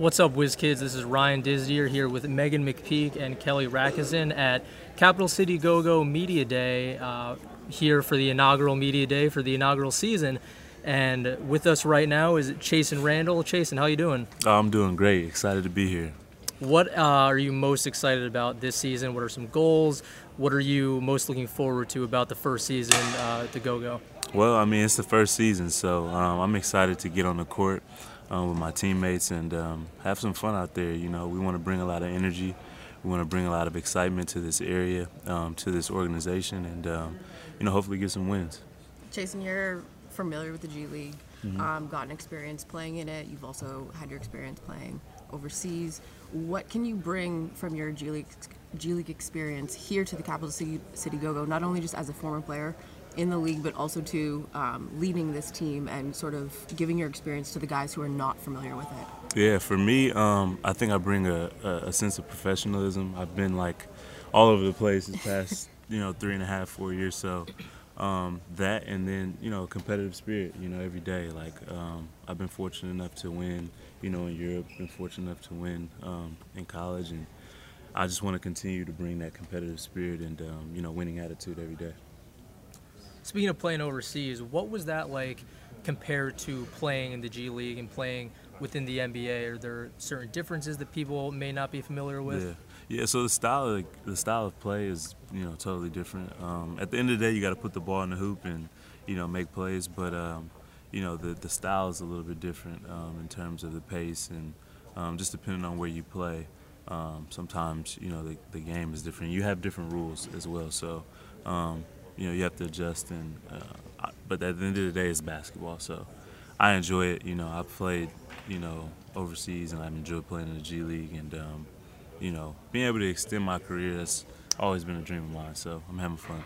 What's up, Whiz Kids? This is Ryan Disdier here with Megan McPeak and Kelly Rackison at Capital City Go Go Media Day, uh, here for the inaugural Media Day for the inaugural season. And with us right now is Chasson Randle. Chasen, how you doing? Oh, I'm doing great. Excited to be here. What uh, are you most excited about this season? What are some goals? What are you most looking forward to about the first season uh, at the Go Go? Well, I mean, it's the first season, so um, I'm excited to get on the court um, with my teammates and um, have some fun out there. You know, we want to bring a lot of energy. We want to bring a lot of excitement to this area, um, to this organization, and um, you know, hopefully get some wins. Jason, you're familiar with the G League, Mm-hmm. um, gotten experience playing in it. You've also had your experience playing overseas. What can you bring from your G League G League experience here to the Capital City City Go Go? Not only just as a former player in the league, but also to um, leading this team and sort of giving your experience to the guys who are not familiar with it. Yeah, for me, um, I think I bring a, a, sense of professionalism. I've been like all over the place this past, you know, three and a half, four years. So um, that, and then you know, competitive spirit. You know, every day. Like um, I've been fortunate enough to win. You know, in Europe, been fortunate enough to win um, in college, and I just want to continue to bring that competitive spirit and um, you know, winning attitude every day. Speaking of playing overseas, what was that like compared to playing in the G League and playing within the NBA? Are there certain differences that people may not be familiar with? Yeah, yeah. So the style, of, the style of play is you know totally different. Um, at the end of the day, you got to put the ball in the hoop and you know make plays, but um, you know the the style is a little bit different um, in terms of the pace and um, just depending on where you play. Um, sometimes you know the, the game is different. You have different rules as well, so um, you know you have to adjust. And uh, but at the end of the day, it's basketball, so I enjoy it. You know, I've played you know overseas and I've enjoyed playing in the G League and um, you know being able to extend my career. That's always been a dream of mine. So I'm having fun.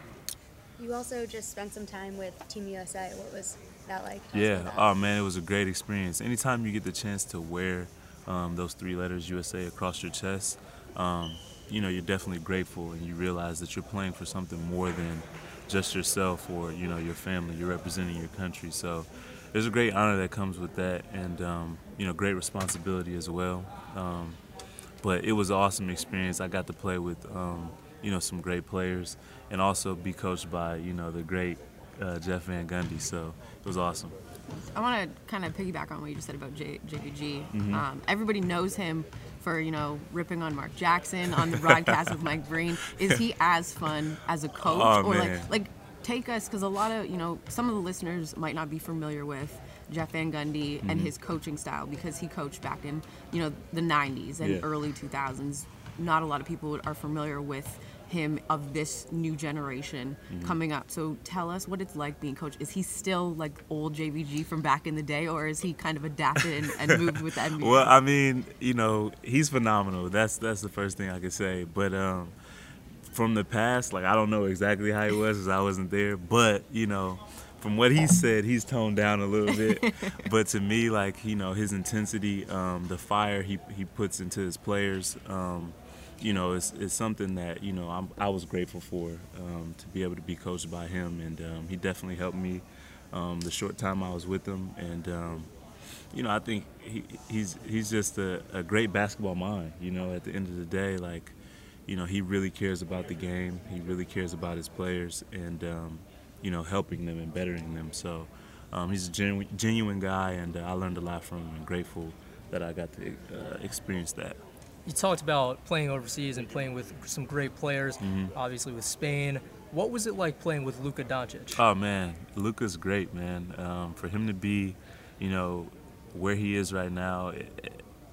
You also just spent some time with Team USA. What was that like? Yeah. that. Oh man, it was a great experience. Anytime you get the chance to wear um, those three letters USA across your chest, um, you know you're definitely grateful, and you realize that you're playing for something more than just yourself or you know your family. You're representing your country. So there's a great honor that comes with that, and um, you know great responsibility as well. Um, but it was an awesome experience. I got to play with um, you know some great players, and also be coached by you know the great uh, Jeff Van Gundy. So it was awesome. I want to kind of piggyback on what you just said about J- JVG. Mm-hmm. Um, everybody knows him for you know ripping on Mark Jackson on the broadcast with Mike Breen. Is he as fun as a coach, Oh, or man. like like take us because a lot of you know some of the listeners might not be familiar with Jeff Van Gundy and Mm-hmm. his coaching style because he coached back in you know the 90s and Yeah. early 2000s. Not a lot of people are familiar with him of this new generation Mm-hmm. coming up. So tell us what it's like being coach. Is he still like old JVG from back in the day, or is he kind of adapted and, and moved with the NBA? Well, I mean, you know, he's phenomenal. That's that's the first thing I could say. But um, from the past, like I don't know exactly how he was because I wasn't there. But you know, from what he said, he's toned down a little bit. but to me, like you know, his intensity, um, the fire he he puts into his players. Um, you know, it's, it's something that you know I'm, I was grateful for um, to be able to be coached by him, and um, he definitely helped me um, the short time I was with him, and um, you know, I think he, he's he's just a, a great basketball mind. You know, at the end of the day, like, you know, he really cares about the game. He really cares about his players, and um, you know, helping them and bettering them. So, um, he's a genuine, genuine guy, and uh, I learned a lot from him. And grateful that I got to uh, experience that. You talked about playing overseas and playing with some great players, Mm-hmm. obviously with Spain. What was it like playing with Luka Doncic? Oh man, Luka's great, man. Um, for him to be, you know, where he is right now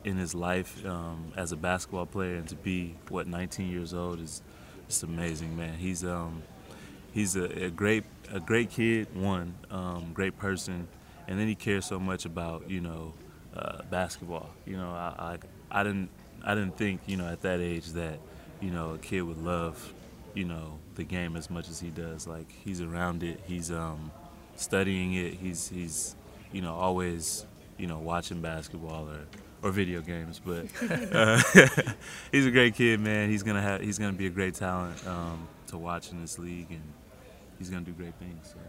in his life um, as a basketball player, and to be what 19 years old is just amazing, man. He's um, he's a, a great a great kid, one um, great person, and then he cares so much about you know uh, basketball. You know, I, I I didn't I didn't think you know at that age that you know a kid would love you know the game as much as he does. Like he's around it, he's um, studying it, he's he's you know always you know watching basketball or or video games. But uh, he's a great kid, man. He's gonna have he's gonna be a great talent um, to watch in this league, and he's gonna do great things. So.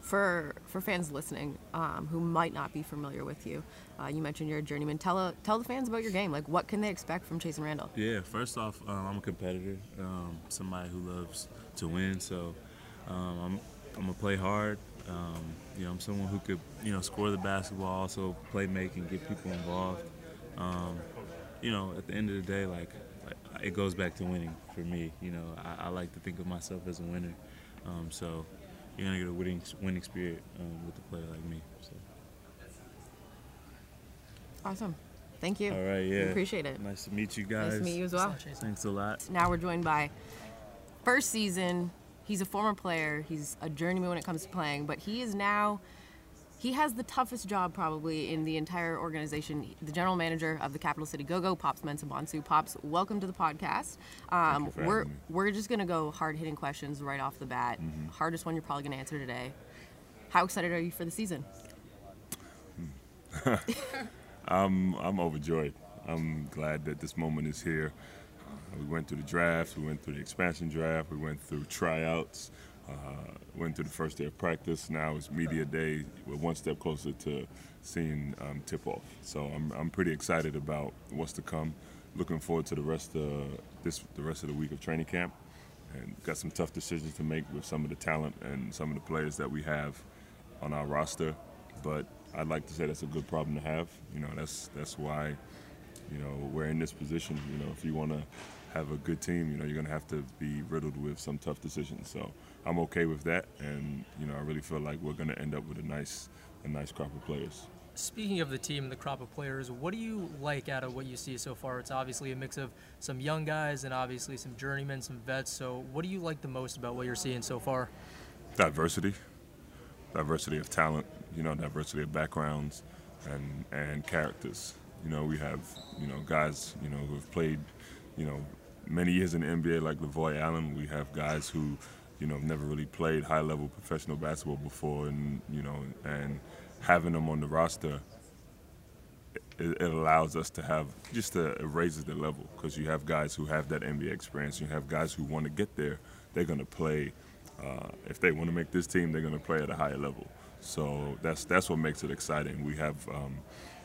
For for fans listening um, who might not be familiar with you, uh, you mentioned you're a journeyman. Tell uh, tell the fans about your game. Like, what can they expect from Chasson Randle? Yeah, first off, um, I'm a competitor, um, somebody who loves to win. So um, I'm I'm gonna play hard. Um, you know, I'm someone who could you know score the basketball, also play make and get people involved. Um, you know, at the end of the day, like, it goes back to winning for me. You know, I, I like to think of myself as a winner. So you're gonna get a winning winning spirit um, with a player like me. So. Awesome. Thank you. All right, yeah. We appreciate it. Nice to meet you guys. Nice to meet you as well. Thanks a lot. Now we're joined by first season. He's a former player. He's a journeyman when it comes to playing, but he is now he has the toughest job probably in the entire organization. The general manager of the Capital City Go-Go, Pops Mensah Bonsu. Pops, welcome to the podcast. Um, we're we're just gonna go hard hitting questions right off the bat. Mm-hmm. Hardest one you're probably gonna answer today. How excited are you for the season? I'm I'm overjoyed. I'm glad that this moment is here. We went through the draft, we went through the expansion draft, we went through tryouts, uh, went through the first day of practice. Now it's media day. We're one step closer to seeing um, tip off. So I'm, I'm pretty excited about what's to come. Looking forward to the rest of this, the rest of the week of training camp, and got some tough decisions to make with some of the talent and some of the players that we have on our roster. But I'd like to say that's a good problem to have. You know, that's that's why, you know, we're in this position. You know, if you want to have a good team, you know, you're going to have to be riddled with some tough decisions. So I'm okay with that, and you know, I really feel like we're going to end up with a nice, a nice crop of players. Speaking of the team and the crop of players, what do you like out of what you see so far? It's obviously a mix of some young guys and obviously some journeymen, some vets. So, what do you like the most about what you're seeing so far? diversity, diversity of talent, you know, diversity of backgrounds and and characters. You know, we have you know guys you know who have played you know many years in the NBA like Lavoy Allen. We have guys who you know have never really played high level professional basketball before, and you know and having them on the roster. It, it allows us to have just a, it raises the level because you have guys who have that NBA experience. You have guys who want to get there. They're going to play uh, if they want to make this team, they're going to play at a higher level. So that's that's what makes it exciting. We have, um,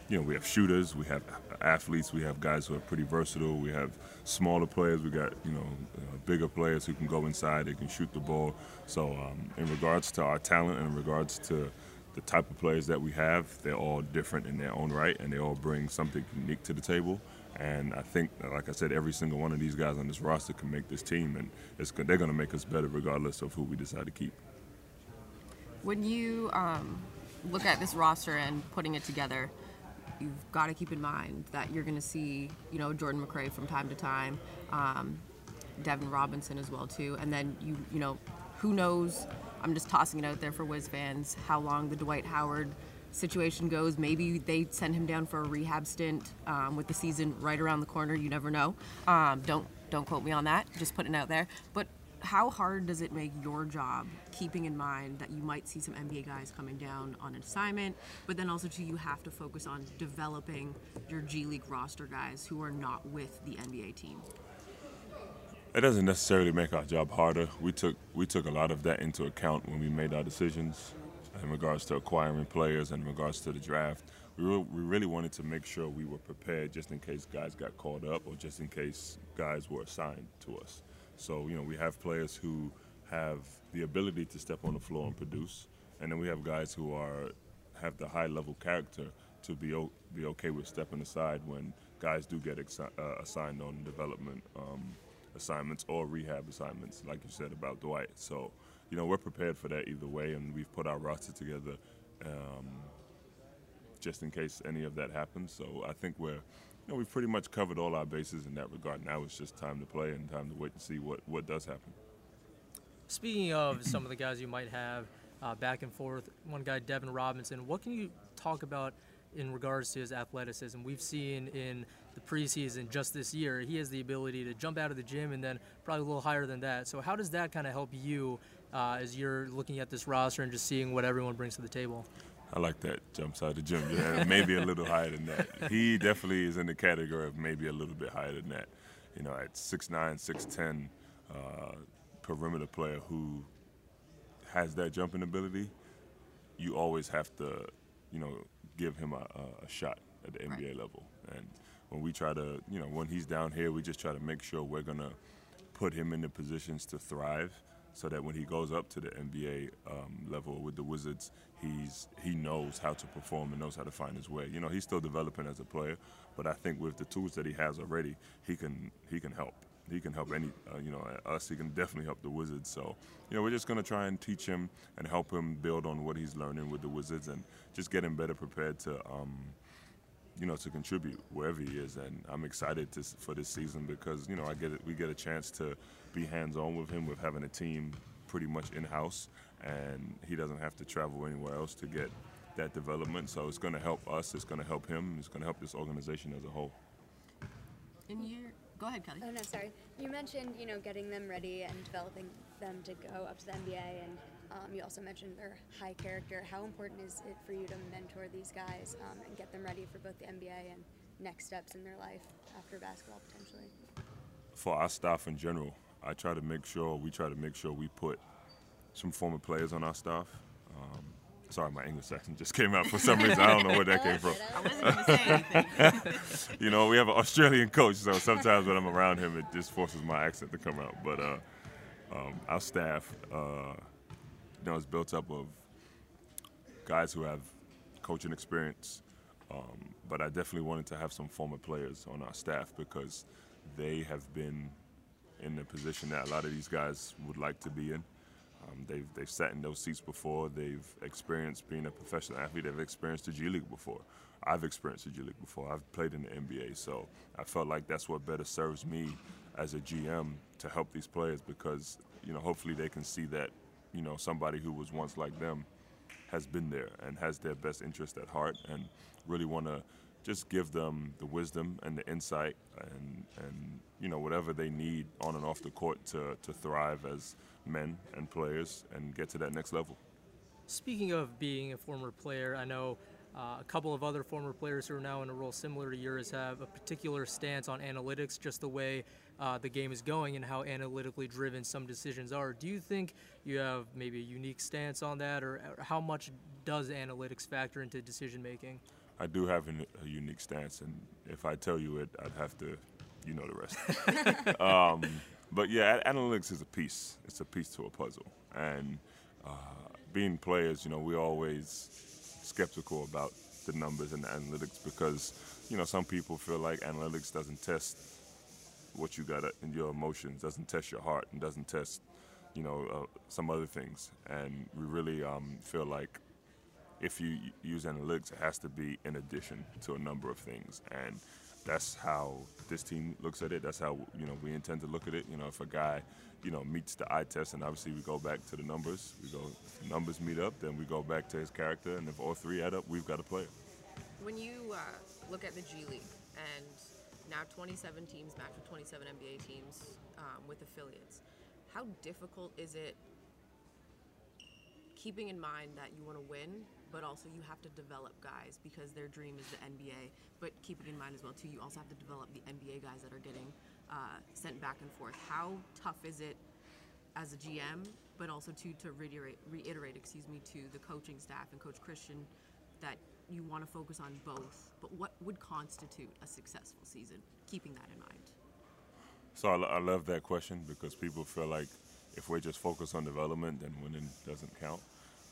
you know, we have shooters, we have athletes, we have guys who are pretty versatile. We have smaller players, we got you know uh, bigger players who can go inside, they can shoot the ball. So um, in regards to our talent and in regards to the type of players that we have, they're all different in their own right, and they all bring something unique to the table. And I think, like I said, every single one of these guys on this roster can make this team, and they're going to make us better regardless of who we decide to keep. When you um, look at this roster and putting it together, you've got to keep in mind that you're going to see, you know, Jordan McRae from time to time, um, Devin Robinson as well too, and then you, you know, who knows? I'm just tossing it out there for Wiz fans how long the Dwight Howard situation goes. Maybe they send him down for a rehab stint um, with the season right around the corner. You never know. Um, don't don't quote me on that. Just putting it out there. But how hard does it make your job keeping in mind that you might see some NBA guys coming down on an assignment, but then also too you have to focus on developing your G League roster guys who are not with the NBA team. It doesn't necessarily make our job harder. We took we took a lot of that into account when we made our decisions in regards to acquiring players and in regards to the draft. We, re- we really wanted to make sure we were prepared just in case guys got called up or just in case guys were assigned to us. So you know we have players who have the ability to step on the floor and produce, and then we have guys who are have the high level character to be be okay with stepping aside when guys do get uh, assigned on development um, assignments or rehab assignments, like you said about Dwight. So, you know, we're prepared for that either way, and we've put our roster together um, just in case any of that happens. So I think we're, know, we've pretty much covered all our bases in that regard. Now it's just time to play and time to wait and see what, what does happen. Speaking of some of the guys you might have uh, back and forth, one guy, Devin Robinson, what can you talk about in regards to his athleticism? We've seen in the preseason just this year, he has the ability to jump out of the gym and then probably a little higher than that. So, how does that kind of help you uh, as you're looking at this roster and just seeing what everyone brings to the table? I like that jumps out of the gym. Yeah, maybe a little higher than that. He definitely is in the category of maybe a little bit higher than that. You know, at 6'9", 6'10", uh, perimeter player who has that jumping ability, you always have to, you know, give him a, a shot at the NBA Right. level. And when we try to, you know, when he's down here, we just try to make sure we're gonna put him in the positions to thrive, so that when he goes up to the NBA um, level with the Wizards, he's he knows how to perform and knows how to find his way. You know, he's still developing as a player, but I think with the tools that he has already, he can he can help. He can help any, uh, you know, us. He can definitely help the Wizards. So, you know, we're just gonna try and teach him and help him build on what he's learning with the Wizards and just get him better prepared to. Um, you know, to contribute wherever he is. And I'm excited to, for this season because you know I get it, we get a chance to be hands-on with him with having a team pretty much in-house, and he doesn't have to travel anywhere else to get that development. So it's going to help us. It's going to help him. It's going to help this organization as a whole. In year, go ahead, Kelly. Oh no, sorry. You mentioned you know getting them ready and developing them to go up to the NBA, and um, you also mentioned their high character. How important is it for you to mentor these guys um, and get them ready for both the NBA and next steps in their life after basketball potentially? for our staff in general, I try to make sure we try to make sure we put some former players on our staff. Um, sorry, my English accent just came out for some reason. I don't know where that came from. I wasn't going to say anything. you know, we have an Australian coach, so sometimes when I'm around him, it just forces my accent to come out. But uh, um, our staff, uh, you know, is built up of guys who have coaching experience. Um, but I definitely wanted to have some former players on our staff because they have been in the position that a lot of these guys would like to be in. Um, they've they've sat in those seats before. They've experienced being a professional athlete. They've experienced the G League before. I've experienced the G League before. I've played in the NBA, so I felt like that's what better serves me as a GM to help these players because you know hopefully they can see that you know somebody who was once like them has been there and has their best interest at heart and really want to just give them the wisdom and the insight and and you know whatever they need on and off the court to to thrive as men and players and get to that next level. Speaking of being a former player, I know uh, a couple of other former players who are now in a role similar to yours have a particular stance on analytics, just the way uh, the game is going and how analytically driven some decisions are. Do you think you have maybe a unique stance on that, or or how much does analytics factor into decision making? I do have an, a unique stance, and if I tell you it, I'd have to, you know, the rest. um, but yeah, analytics is a piece. It's a piece to a puzzle, and uh, being players, you know, we're always skeptical about the numbers and the analytics because, you know, some people feel like analytics doesn't test what you got in your emotions, doesn't test your heart, and doesn't test, you know, uh, some other things. And we really um, feel like if you use analytics, it has to be in addition to a number of things, and that's how this team looks at it. That's how you know we intend to look at it. You know, if a guy, you know, meets the eye test, and obviously we go back to the numbers. We go, numbers meet up, then we go back to his character, and if all three add up, we've got a player. When you uh, look at the G League and now 27 teams match with 27 NBA teams um, with affiliates, how difficult is it keeping in mind that you want to win, but also you have to develop guys because their dream is the NBA. But keeping in mind as well too, you also have to develop the NBA guys that are getting uh, sent back and forth. How tough is it as a GM, but also to to reiterate, reiterate, excuse me, to the coaching staff and Coach Christian that you want to focus on both. But what would constitute a successful season? Keeping that in mind. So I, I love that question because people feel like if we're just focused on development, then winning doesn't count.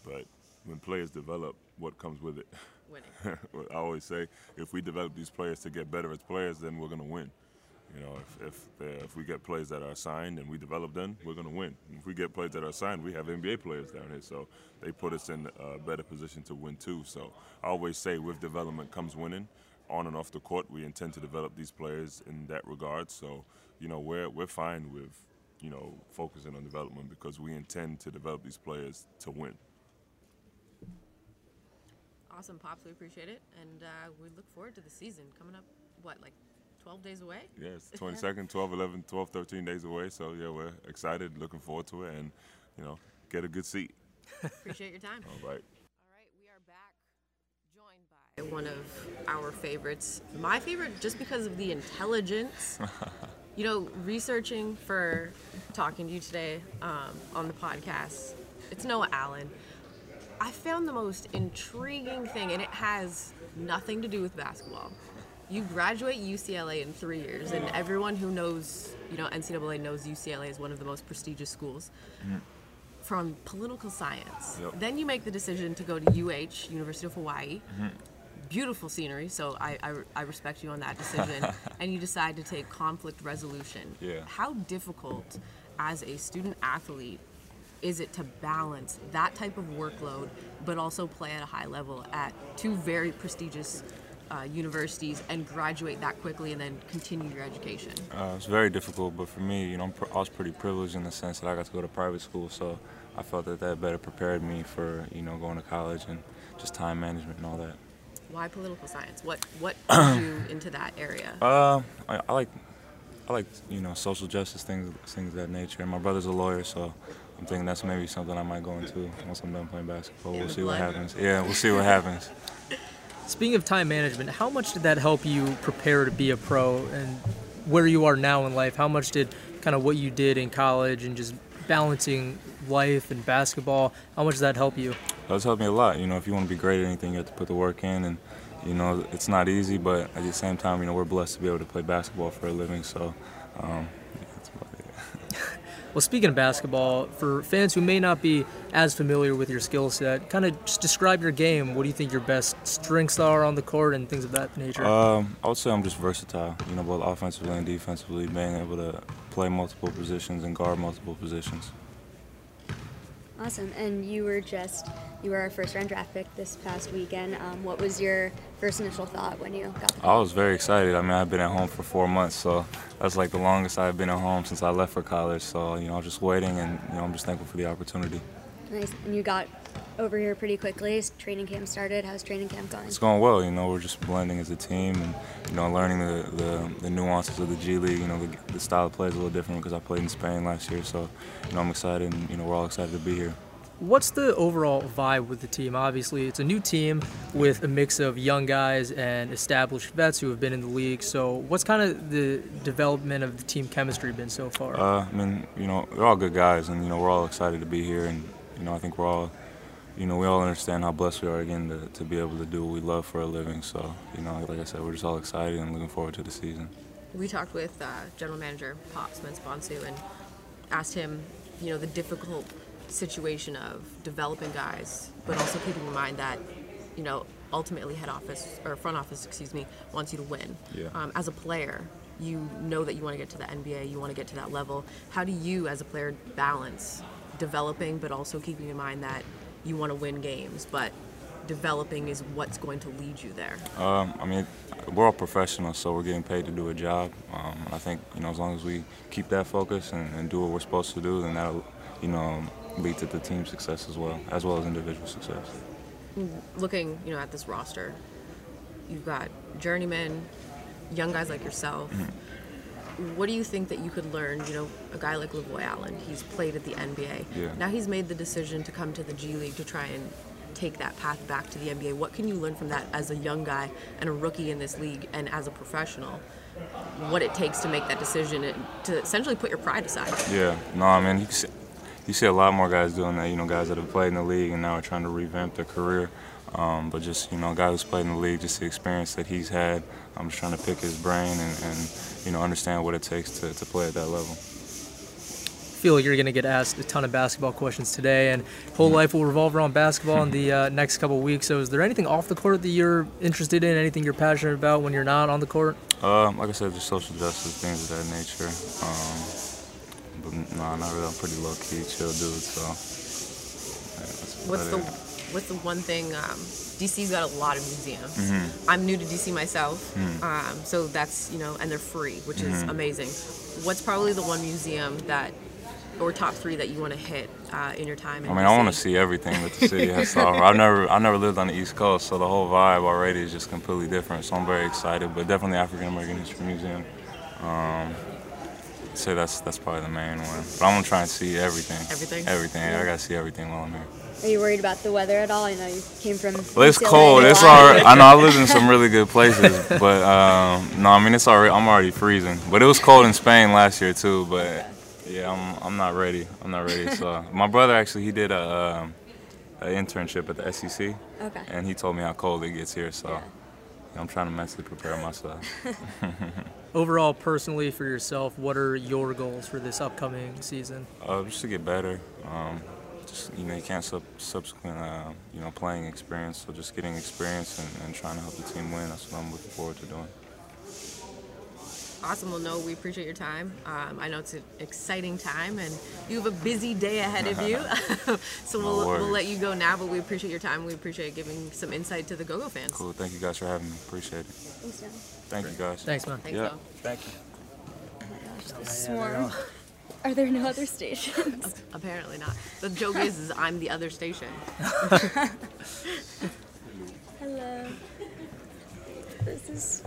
But when players develop, what comes with it? Winning. I always say, if we develop these players to get better as players, then we're going to win. You know, if if, the, if we get players that are signed and we develop them, we're going to win. If we get players that are signed, we have NBA players down here, so they put us in a better position to win too. So I always say, with development comes winning. On and off the court, we intend to develop these players in that regard. So, you know, we're we're fine with, you know, focusing on development because we intend to develop these players to win. Awesome, pops. We appreciate it, and uh, we look forward to the season coming up. What, like 12 days away? Yeah, it's 22nd, 12, 11, 12, 13 days away. So, yeah, we're excited, looking forward to it, and, you know, get a good seat. Appreciate your time. All right. All right, we are back, joined by one of our favorites. My favorite, just because of the intelligence. you know, researching for talking to you today um, on the podcast, It's Noah Allen. I found the most intriguing thing, and it has nothing to do with basketball. You graduate UCLA in three years, and everyone who knows, you know, NCAA knows UCLA is one of the most prestigious schools. From political science. Yep. Then you make the decision to go to UH, University of Hawaii. Beautiful scenery, so I, I, I respect you on that decision. and you decide to take conflict resolution. Yeah. How difficult, as a student athlete, is it to balance that type of workload, but also play at a high level at two very prestigious uh, universities and graduate that quickly and then continue your education? Uh, it's very difficult, but for me, you know, I'm pr- I was pretty privileged in the sense that I got to go to private school, so I felt that that better prepared me for, you know, going to college and just time management and all that. Why political science? What what pushed you into that area? Uh, I, I like, I like, you know, social justice things, things of that nature. And my brother's a lawyer, so I'm thinking that's maybe something I might go into once I'm done playing basketball. We'll see what happens. Yeah, we'll see what happens. Speaking of time management, how much did that help you prepare to be a pro and where you are now in life? How much did kind of what you did in college and just balancing life and basketball, how much does that help you? That's helped me a lot. You know, if you want to be great at anything, you have to put the work in, and you know, it's not easy. But at the same time, you know, we're blessed to be able to play basketball for a living. So, um, Well, speaking of basketball, for fans who may not be as familiar with your skill set, kind of just describe your game. What do you think your best strengths are on the court and things of that nature? Um, I would say I'm just versatile. You know, both offensively and defensively, being able to play multiple positions and guard multiple positions. Awesome. And you were just you were our first round draft pick this past weekend. Um, what was your first initial thought when you got the I was very excited. I mean, I've been at home for four months, so that's like the longest I've been at home since I left for college. So, you know, I was just waiting, and you know, I'm just thankful for the opportunity. Nice. And you got over here pretty quickly. Training camp started. How's training camp going? It's going well. You know, we're just blending as a team, and you know, learning the the, the nuances of the G League. You know, the, the style of play is a little different because I played in Spain last year. So, you know, I'm excited, and you know, we're all excited to be here. What's the overall vibe with the team? Obviously, it's a new team with a mix of young guys and established vets who have been in the league. So, what's kind of the development of the team chemistry been so far? Uh, I mean, you know, they're all good guys, and you know, we're all excited to be here, and you know, I think we're all, you know, we all understand how blessed we are again to, to be able to do what we love for a living. So, you know, like I said, we're just all excited and looking forward to the season. we talked with uh, general manager Pops Mensah Bonsu and asked him, you know, the difficult situation of developing guys, but also keeping in mind that, you know, ultimately head office or front office, excuse me, wants you to win. Yeah. Um, as a player, you know that you want to get to the NBA, you want to get to that level. How do you, as a player, balance developing, but also keeping in mind that you want to win games, but developing is what's going to lead you there? Um, I mean, we're all professionals, so we're getting paid to do a job. Um, and I think, you know, as long as we keep that focus and, and do what we're supposed to do, then that'll, you know, lead to the team success as well, as well as individual success. looking, you know, at this roster, you've got journeymen, young guys like yourself. What do you think that you could learn? You know, a guy like Lavoy Allen, he's played at the NBA. Yeah. Now he's made the decision to come to the G League to try and take that path back to the NBA. What can you learn from that as a young guy and a rookie in this league and as a professional? What it takes to make that decision and to essentially put your pride aside. Yeah, no, I mean, you see, you see a lot more guys doing that. You know, guys that have played in the league and now are trying to revamp their career. Um, but just you know, a guy who's played in the league, just the experience that he's had. I'm just trying to pick his brain and, and you know understand what it takes to, to play at that level. I feel like you're going to get asked a ton of basketball questions today, and whole life will revolve around basketball in the uh, next couple of weeks. So, is there anything off the court that you're interested in? Anything you're passionate about when you're not on the court? Uh, like I said, just social justice, things of that nature. Um, but no, not really. I'm pretty low key, chill dude. So. yeah, that's What's the it. What's the one thing? Um, DC's got a lot of museums. Mm-hmm. I'm new to DC myself, um, so that's you know, and they're free, which is Mm-hmm. amazing. What's probably the one museum that, or top three that you want to hit uh, in your time? In I mean, I want to see everything that the city has to offer. I've never, I never lived on the East Coast, so the whole vibe already is just completely different. So I'm very excited. But definitely African American History Museum. Um, I'd say that's that's probably the main one. But I'm gonna try and see everything. Everything? Everything. I gotta see everything while I'm here. Are you worried about the weather at all? I know you came from. Well, it's UCLA cold. It's lot. already. I know I lived in some really good places, but um, no, I mean it's already. I'm already freezing. But it was cold in Spain last year too. But Yeah, I'm. I'm not ready. I'm not ready. So my brother actually he did a, um, a internship at the SEC, Okay. and he told me how cold it gets here. So Yeah. I'm trying to mentally prepare myself. Overall, personally for yourself, what are your goals for this upcoming season? Uh, just to get better. Um, just you know, you can't sub- subsequent uh, you know playing experience. So just getting experience and, and trying to help the team win. That's what I'm looking forward to doing. Awesome. Well, no, we appreciate your time. Um, I know it's an exciting time, and you have a busy day ahead of you. so No we'll, we'll let you go now, but we appreciate your time. We appreciate giving some insight to the GoGo fans. Cool. Thank you guys for having me. Appreciate it. Thanks, John. Thank you guys. Thanks, man. Thanks, Yeah. Thank you. Oh my gosh, the swarm. Are there no other stations? Apparently not. The joke is, is I'm the other station. Hello. This is.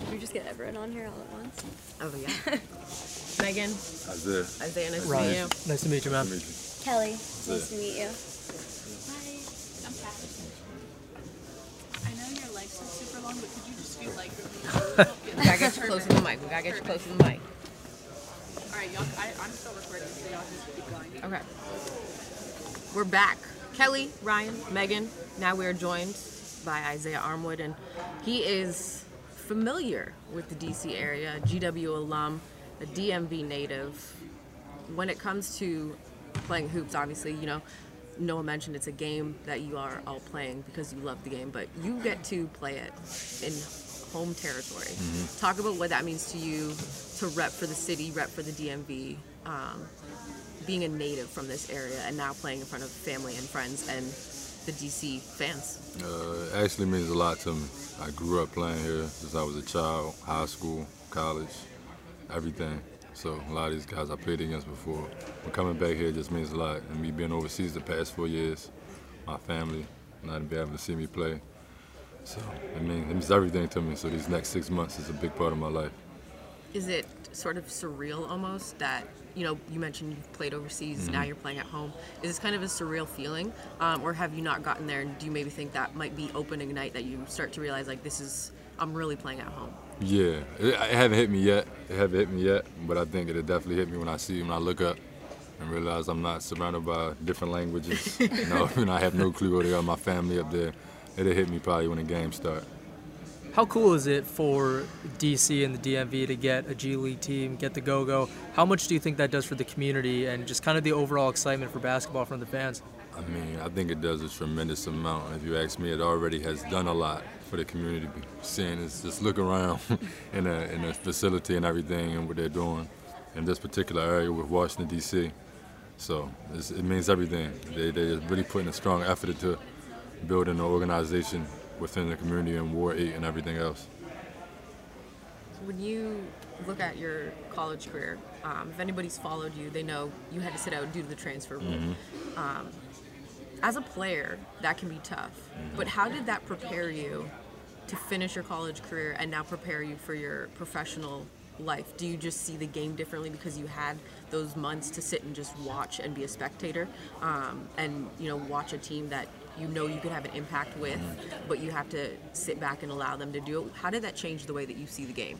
Did we just get everyone on here all at once? Oh yeah. Megan, Isaiah. Isaiah, nice to meet Ryan, you. nice to meet you, man. Kelly, nice to meet you. Hi. I'm Kathy. I know your legs are super long, but could you just do like? We gotta get you close to the mic. We gotta get you closer to the mic. All right, y'all. I'm still recording, so y'all just keep going. Okay. We're back. Kelly, Ryan, Megan. Now we are joined by Isaiah Armwood, and he is familiar with the DC area, GW alum, a DMV native. When it comes to playing hoops, obviously, you know, Noah mentioned it's a game that you are all playing because you love the game, but you get to play it in home territory. Talk about what that means to you to rep for the city, rep for the DMV. Um, being a native from this area and now playing in front of family and friends and the DC fans. Uh, it actually means a lot to me. I grew up playing here since I was a child, high school, college, everything. So a lot of these guys I played against before. But coming back here just means a lot. And me being overseas the past four years, my family not being able to see me play. So I mean, it means everything to me. So these next six months is a big part of my life. Is it sort of surreal almost that, you know, you mentioned you've played overseas, now you're playing at home. Is this kind of a surreal feeling? Um, or have you not gotten there and do you maybe think that might be opening night that you start to realize like this is, I'm really playing at home? Yeah, it, it haven't hit me yet. It haven't hit me yet, but I think it'll definitely hit me when I see when I look up and realize I'm not surrounded by different languages. you know, and I have no clue where they are. My family up there. It'll hit me probably when the game start. How cool is it for DC and the DMV to get a G League team, get the go go? How much do you think that does for the community and just kind of the overall excitement for basketball from the fans? I mean, I think it does a tremendous amount. If you ask me, it already has done a lot for the community. Seeing is just look around in a in a facility and everything and what they're doing in this particular area with Washington D.C. So it's, it means everything. They they're really putting a strong effort into building an organization within the community and Ward 8 and everything else. When you look at your college career, um, if anybody's followed you, they know you had to sit out due to the transfer rule. Um, as a player, that can be tough. But how did that prepare you to finish your college career and now prepare you for your professional life? Do you just see the game differently because you had those months to sit and just watch and be a spectator, um, and you know watch a team that you know you could have an impact with, but you have to sit back and allow them to do it? How did that change the way that you see the game?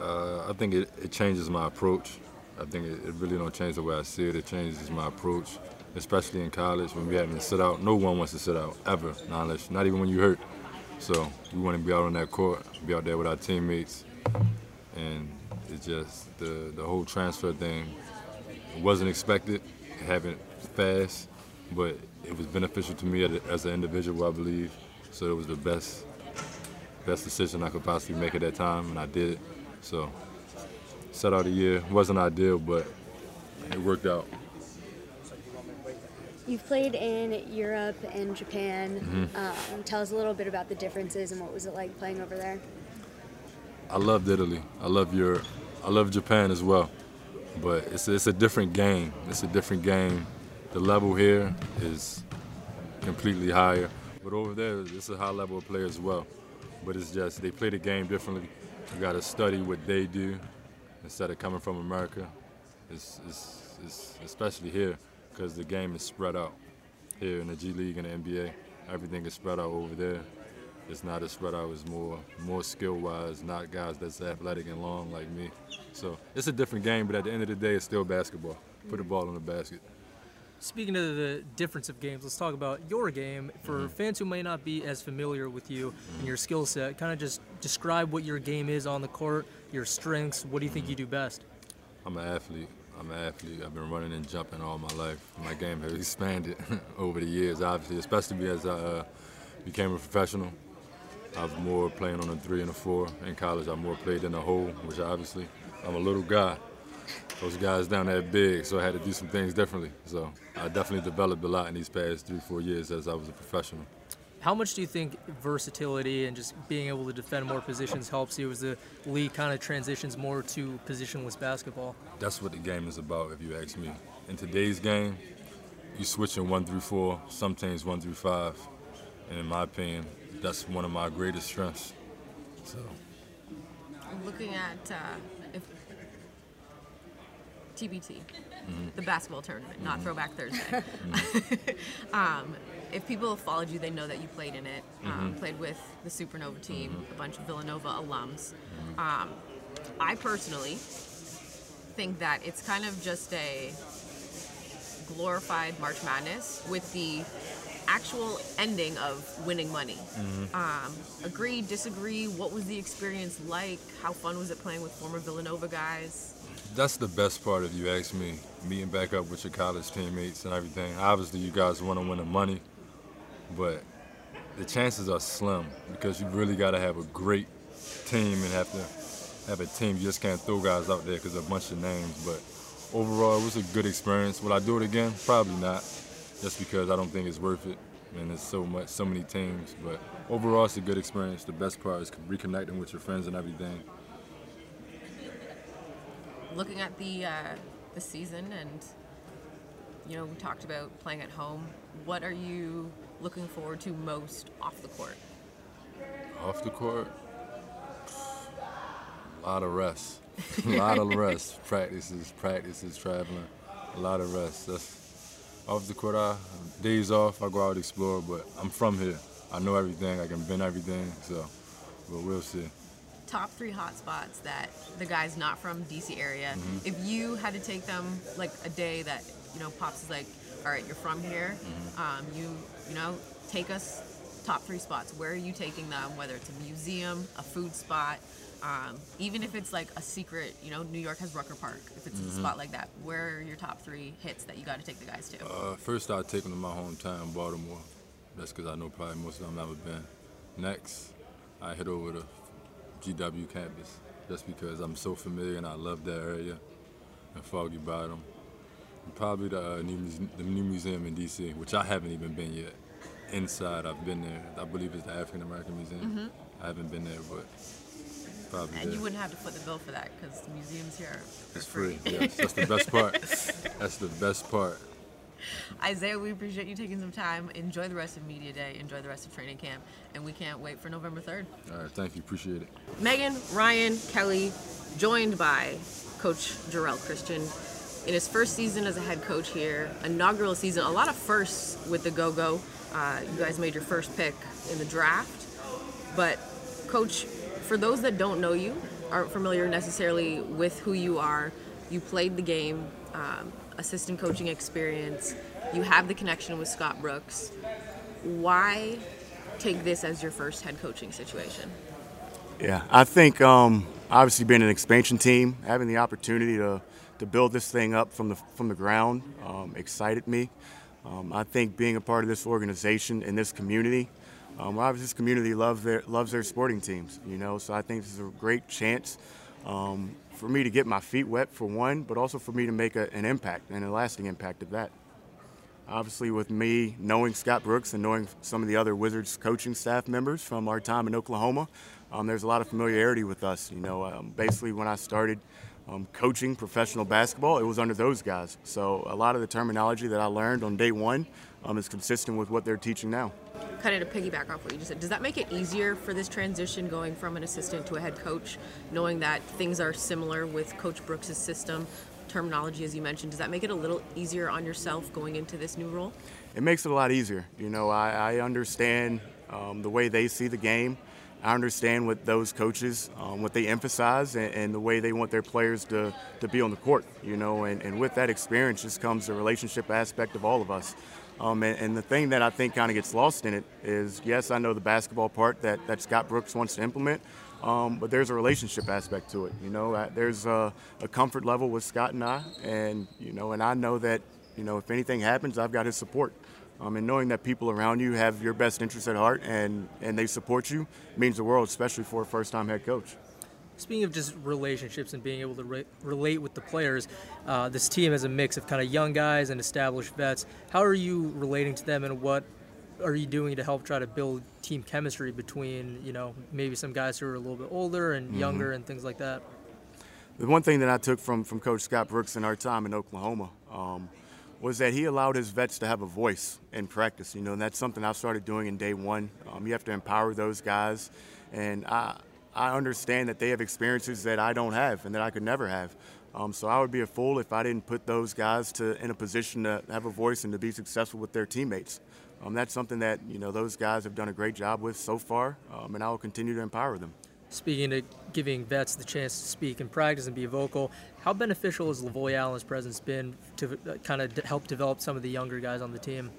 Uh, I think it, it changes my approach. I think it, it really don't change the way I see it. It changes my approach, especially in college when we having to sit out. No one wants to sit out ever, not unless, not even when you hurt. So we want to be out on that court, be out there with our teammates, and it just the the whole transfer thing wasn't expected. It happened fast, but it was beneficial to me as, an individual, I believe. So it was the best best decision I could possibly make at that time, and I did it. So set out a year wasn't ideal, but it worked out. You've played in Europe and Japan. Um, tell us a little bit about the differences and what was it like playing over there? I loved Italy. I love Europe. I love Japan as well. But it's it's a different game. It's a different game. The level here is completely higher. But over there, it's a high level of play as well. But it's just they play the game differently. You got to study what they do instead of coming from America. It's, it's, it's especially here because the game is spread out. Here in the G League and the NBA, everything is spread out over there. It's not as spread out. It's more more skill wise, not guys that's athletic and long like me. So it's a different game, but at the end of the day, it's still basketball. Put the ball in the basket. Speaking of the difference of games, let's talk about your game. For Mm-hmm. fans who may not be as familiar with you and your skill set, kind of just describe what your game is on the court, your strengths. What do you think you do best? I'm an athlete. I'm an athlete. I've been running and jumping all my life. My game has expanded over the years, obviously, especially as I uh, became a professional. I've more playing on a three and a four. In college, I more played in a hole, which obviously I'm a little guy. Those guys down there big, so I had to do some things differently. So I definitely developed a lot in these past three, four years as I was a professional. How much do you think versatility and just being able to defend more positions helps you as the league kind of transitions more to positionless basketball? That's what the game is about, if you ask me. In today's game, you're switching one through four, some teams one through five. And in my opinion, that's one of my greatest strengths. So I'm Looking at uh, TBT, the basketball tournament, not Throwback Thursday. um, if people have followed you, they know that you played in it. Um, played with the Supernova team, a bunch of Villanova alums. Um, I personally think that it's kind of just a glorified March Madness with the actual ending of winning money. Um, agree, disagree? What was the experience like? How fun was it playing with former Villanova guys? That's the best part, if you ask me, meeting back up with your college teammates and everything. Obviously, you guys want to win the money, but the chances are slim because you really got to have a great team and have to have a team. You just can't throw guys out there because a bunch of names. But overall, it was a good experience. Will I do it again? Probably not, just because I don't think it's worth it. And there's so much, so many teams. But overall, it's a good experience. The best part is reconnecting with your friends and everything. Looking at the uh, the season, and you know, we talked about playing at home. What are you looking forward to most off the court? Off the court, a lot of rest. a lot of rest. Practices, practices, traveling. A lot of rest. That's off the court. I days off. I go out and explore, but I'm from here. I know everything. I can bend everything. So, but we'll see. Top three hot spots that the guys not from DC area. Mm-hmm. If you had to take them like a day that you know pops is like, all right, you're from here. Mm-hmm. Um, you you know take us top three spots. Where are you taking them? Whether it's a museum, a food spot. Um, even if it's like a secret, you know, New York has Rucker Park. If it's Mm-hmm. a spot like that, where are your top three hits that you got to take the guys to? Uh, first, I'll take them to my hometown, Baltimore. That's because I know probably most of them never been. Next, I head over to GW campus, just because I'm so familiar and I love that area and Foggy Bottom. And probably the, uh, new, the new museum in DC, which I haven't even been yet. Inside, I've been there. I believe it's the African American Museum. I haven't been there, but probably Mm-hmm. And there. you wouldn't have to foot the bill for that because the museums here are It's free. Yes, that's the best part. That's the best part. Isaiah, we appreciate you taking some time. Enjoy the rest of Media Day. Enjoy the rest of training camp. And we can't wait for November 3rd. All right, thank you. Appreciate it. Megan, Ryan, Kelly, joined by Coach Jarrell Christian in his first season as a head coach here. Inaugural season, a lot of firsts with the Go Go. Uh, you guys made your first pick in the draft. But, Coach, for those that don't know you, aren't familiar necessarily with who you are, you played the game, um, assistant coaching experience, you have the connection with Scott Brooks. Why take this as your first head coaching situation? Yeah, I think um, obviously being an expansion team, having the opportunity to, to build this thing up from the from the ground um, excited me. Um, I think being a part of this organization and this community, um, obviously this community loves their loves their sporting teams. You know, so I think this is a great chance um, for me to get my feet wet for one, but also for me to make a, an impact and a lasting impact of that. Obviously, with me knowing Scott Brooks and knowing some of the other Wizards coaching staff members from our time in Oklahoma, um, there's a lot of familiarity with us. You know, um, basically when I started um, coaching professional basketball, it was under those guys. So a lot of the terminology that I learned on day one um, is consistent with what they're teaching now. kind of to piggyback off what you just said, does that make it easier for this transition going from an assistant to a head coach, knowing that things are similar with Coach Brooks' system, terminology as you mentioned? Does that make it a little easier on yourself going into this new role? it makes it a lot easier. You know, I, I understand um, the way they see the game. I understand what those coaches, um, what they emphasize, and, and, the way they want their players to, to be on the court. You know, and, and with that experience just comes the relationship aspect of all of us. Um, and, and, the thing that I think kind of gets lost in it is, yes, I know the basketball part that, that Scott Brooks wants to implement, um, but there's a relationship aspect to it. You know, there's a, a, comfort level with Scott and I, and you know, and I know that you know if anything happens, I've got his support. Um, and knowing that people around you have your best interests at heart and, and they support you means the world, especially for a first-time head coach. Speaking of just relationships and being able to re- relate with the players, uh, this team has a mix of kind of young guys and established vets. How are you relating to them, and what are you doing to help try to build team chemistry between you know maybe some guys who are a little bit older and mm-hmm. younger and things like that? The one thing that I took from from Coach Scott Brooks in our time in Oklahoma. Um, was that he allowed his vets to have a voice in practice, you know, and that's something I started doing in day one. Um, you have to empower those guys, and I, I understand that they have experiences that I don't have and that I could never have. Um, so I would be a fool if I didn't put those guys to in a position to have a voice and to be successful with their teammates. Um, that's something that you know those guys have done a great job with so far, um, and I will continue to empower them. Speaking of giving vets the chance to speak and practice and be vocal, how beneficial has Lavoy Allen's presence been to uh, kind of help develop some of the younger guys on the team?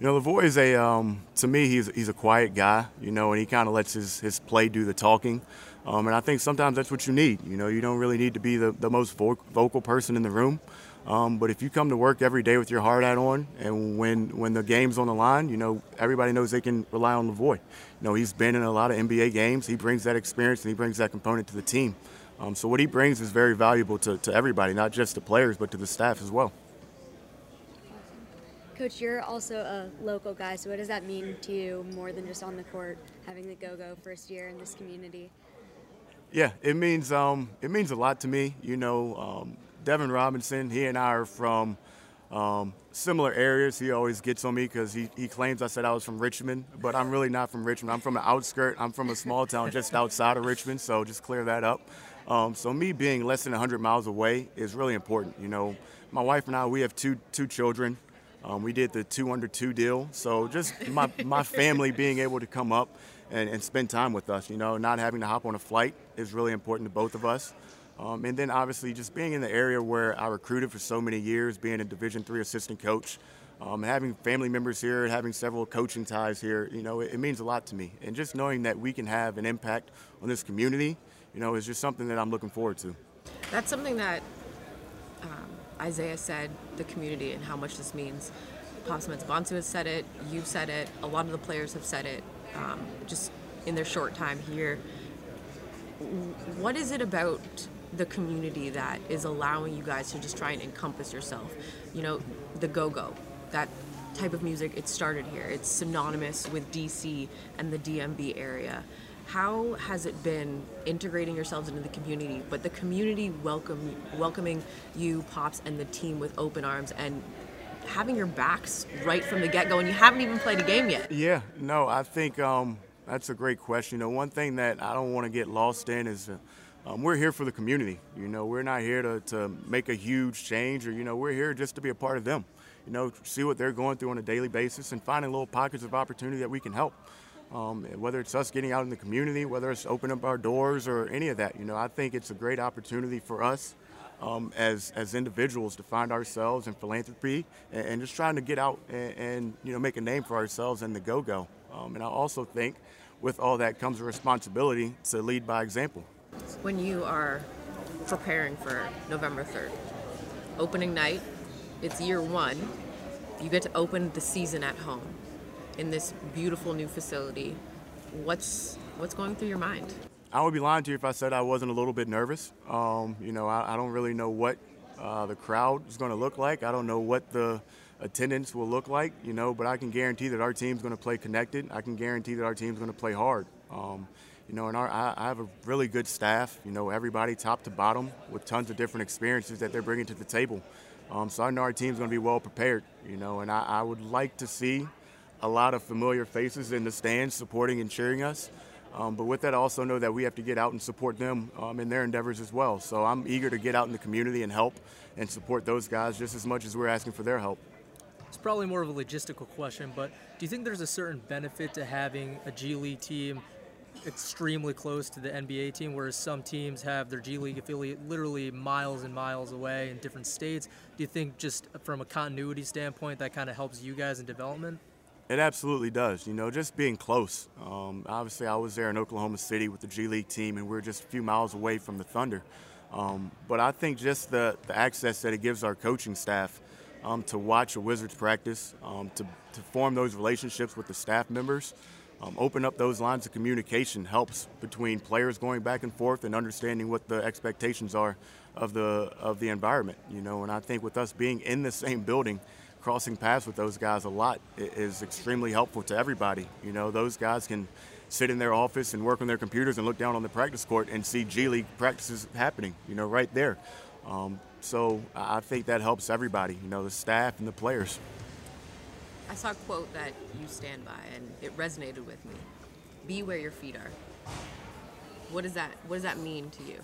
You know, Lavoy is a, um, to me, he's, he's a quiet guy, you know, and he kind of lets his, his play do the talking. Um, and I think sometimes that's what you need. You know, you don't really need to be the, the most vo- vocal person in the room. Um, but if you come to work every day with your heart out on, and when when the game's on the line, you know everybody knows they can rely on Lavoy. You know he's been in a lot of NBA games. He brings that experience and he brings that component to the team. Um, so what he brings is very valuable to, to everybody, not just the players, but to the staff as well. Coach, you're also a local guy, so what does that mean to you more than just on the court, having the go-go first year in this community? Yeah, it means um, it means a lot to me. You know, um, Devin Robinson, he and I are from um, similar areas. He always gets on me because he, he claims I said I was from Richmond, but I'm really not from Richmond. I'm from the outskirt. I'm from a small town just outside of Richmond, so just clear that up. Um, so me being less than 100 miles away is really important. You know, my wife and I, we have two two children. Um, we did the two under two deal. So just my, my family being able to come up and, and spend time with us, you know, not having to hop on a flight is really important to both of us. Um, and then obviously just being in the area where I recruited for so many years, being a Division three assistant coach, um, having family members here, having several coaching ties here, you know, it, it, means a lot to me. And just knowing that we can have an impact on this community, you know, is just something that I'm looking forward to. That's something that Isaiah said the community and how much this means. Pops Mensah-Bonsu has said it, you've said it, a lot of the players have said it um, just in their short time here. What is it about the community that is allowing you guys to just try and encompass yourself? You know, the go go, that type of music, it started here. It's synonymous with DC and the DMV area how has it been integrating yourselves into the community, but the community welcome welcoming you, Pops, and the team with open arms and having your backs right from the get go, and you haven't even played a game yet? Yeah, no, I think um, that's a great question. You know, one thing that I don't want to get lost in is. Uh, um, we're here for the community. You know, we're not here to, to make a huge change or, you know, we're here just to be a part of them. You know, see what they're going through on a daily basis and finding little pockets of opportunity that we can help. Um, whether it's us getting out in the community, whether it's opening up our doors or any of that, you know, I think it's a great opportunity for us um, as as individuals to find ourselves in philanthropy and, and just trying to get out and, and, you know make a name for ourselves in the go-go. Um, and I also think with all that comes a responsibility to lead by example. When you are preparing for November 3rd, opening night, it's year one. You get to open the season at home in this beautiful new facility. What's what's going through your mind? I would be lying to you if I said I wasn't a little bit nervous. Um, you know, I, I, don't really know what uh, the crowd is going to look like. I don't know what the attendance will look like, you know, but I can guarantee that our team's going to play connected. I can guarantee that our team's going to play hard. Um, you know, and our, I, I, have a really good staff, you know, everybody top to bottom with tons of different experiences that they're bringing to the table. Um, so I know our team's going to be well prepared, you know, and I, I would like to see a lot of familiar faces in the stands supporting and cheering us. Um, but with that, I also know that we have to get out and support them um, in their endeavors as well. So I'm eager to get out in the community and help and support those guys just as much as we're asking for their help. It's probably more of a logistical question, but do you think there's a certain benefit to having a G League team extremely close to the NBA team, whereas some teams have their G League affiliate literally miles and miles away in different states? Do you think just from a continuity standpoint that kind of helps you guys in development? It absolutely does. You know, just being close. Um, obviously, I was there in Oklahoma City with the G League team, and we are just a few miles away from the Thunder. Um, but I think just the, the access that it gives our coaching staff um, to watch a Wizards practice, um, to, to form those relationships with the staff members, um, open up those lines of communication helps between players going back and forth and understanding what the expectations are of the of the environment. You know, and I think with us being in the same building, crossing paths with those guys a lot is extremely helpful to everybody. You know, those guys can sit in their office and work on their computers and look down on the practice court and see G League practices happening. You know, right there. Um, so I think that helps everybody. You know, the staff and the players. I saw a quote that you stand by, and it resonated with me. Be where your feet are. What does that What does that mean to you?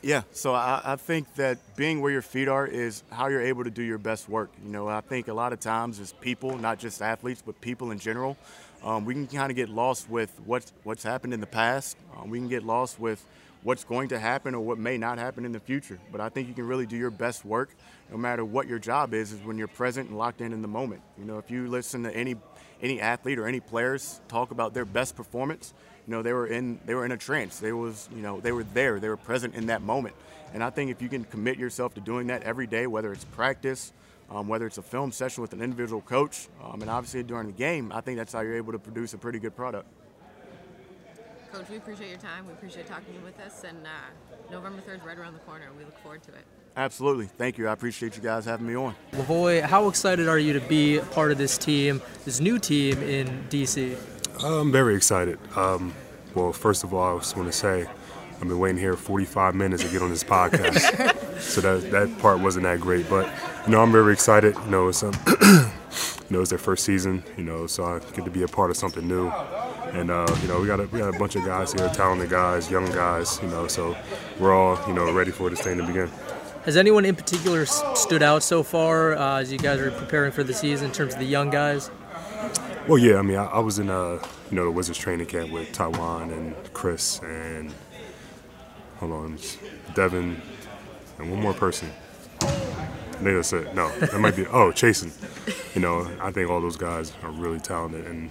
Yeah, so I, I, think that being where your feet are is how you're able to do your best work. You know, I think a lot of times as people, not just athletes, but people in general, um, we can kind of get lost with what's what's happened in the past. Um, we can get lost with what's going to happen or what may not happen in the future. But I think you can really do your best work, no matter what your job is, is when you're present and locked in in the moment. You know, if you listen to any any athlete or any players talk about their best performance, you know, they were in they were in a trance. They was, you know, they were there. They were present in that moment. And I think if you can commit yourself to doing that every day, whether it's practice, um, whether it's a film session with an individual coach, um, and obviously during the game, I think that's how you're able to produce a pretty good product. Coach, we appreciate your time. We appreciate talking with us, and uh, November 3rd is right around the corner. We look forward to it. Absolutely. Thank you. I appreciate you guys having me on. Lavoy, how excited are you to be part of this team, this new team in DC? I'm very excited. Um, well, first of all, I just want to say I've been waiting here 45 minutes to get on this podcast, so that that part wasn't that great. But you know, I'm very excited. You know, it's um, you know it's their first season. You know, so I get to be a part of something new. And uh, you know, we got a we got a bunch of guys here, talented guys, young guys. You know, so we're all you know ready for this thing to begin. Has anyone in particular stood out so far uh, as you guys are preparing for the season in terms of the young guys? Well, yeah, I mean, I, I was in uh, you know the Wizards training camp with Tiwian and Chris and hold on, Devin and one more person. I think that's it. No, that might be. Oh, Chasson. You know, I think all those guys are really talented, and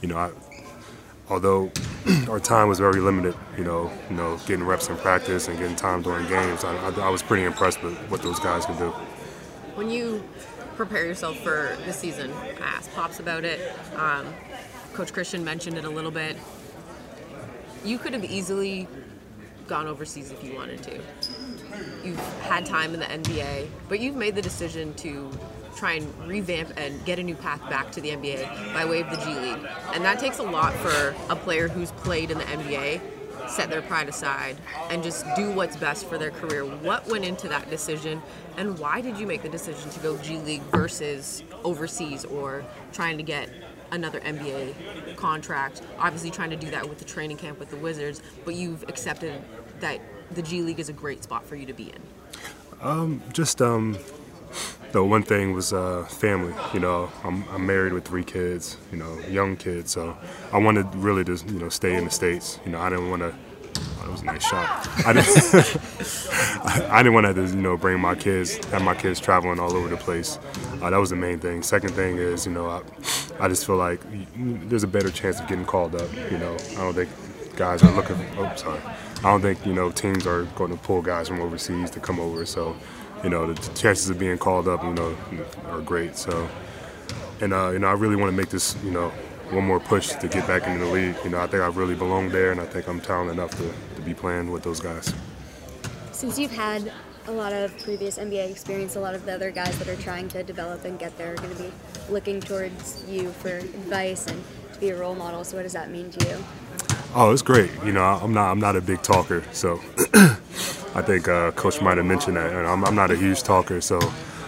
you know, I, although our time was very limited, you know, you know, getting reps in practice and getting time during games, I, I, I was pretty impressed with what those guys could do. When you prepare yourself for the season. I asked Pops about it. Um, Coach Christian mentioned it a little bit. You could have easily gone overseas if you wanted to. You've had time in the NBA, but you've made the decision to try and revamp and get a new path back to the NBA by way of the G League. And that takes a lot for a player who's played in the NBA set their pride aside and just do what's best for their career. What went into that decision, and why did you make the decision to go G League versus overseas or trying to get another NBA contract? Obviously, trying to do that with the training camp with the Wizards, but you've accepted that the G League is a great spot for you to be in. Um, just um, the one thing was uh, family. You know, I'm, I'm, married with three kids. You know, young kids. So I wanted really to you know stay in the states. You know, I didn't want to. Oh, that was a nice shot. I didn't. I didn't want to you know bring my kids, have my kids traveling all over the place. Uh, that was the main thing. Second thing is you know I, I just feel like there's a better chance of getting called up. You know, I don't think guys are looking. Oh, sorry. I don't think you know teams are going to pull guys from overseas to come over. So you know, the chances of being called up, you know, are great. So, and uh, you know, I really want to make this, you know, one more push to get back into the league. You know, I think I really belong there, and I think I'm talented enough to, to be playing with those guys. Since you've had a lot of previous NBA experience, a lot of the other guys that are trying to develop and get there are going to be looking towards you for advice and to be a role model. So, what does that mean to you? Oh, it's great. You know, I'm not I'm not a big talker, so I think uh, Coach might have mentioned that. I'm, I'm, not a huge talker, so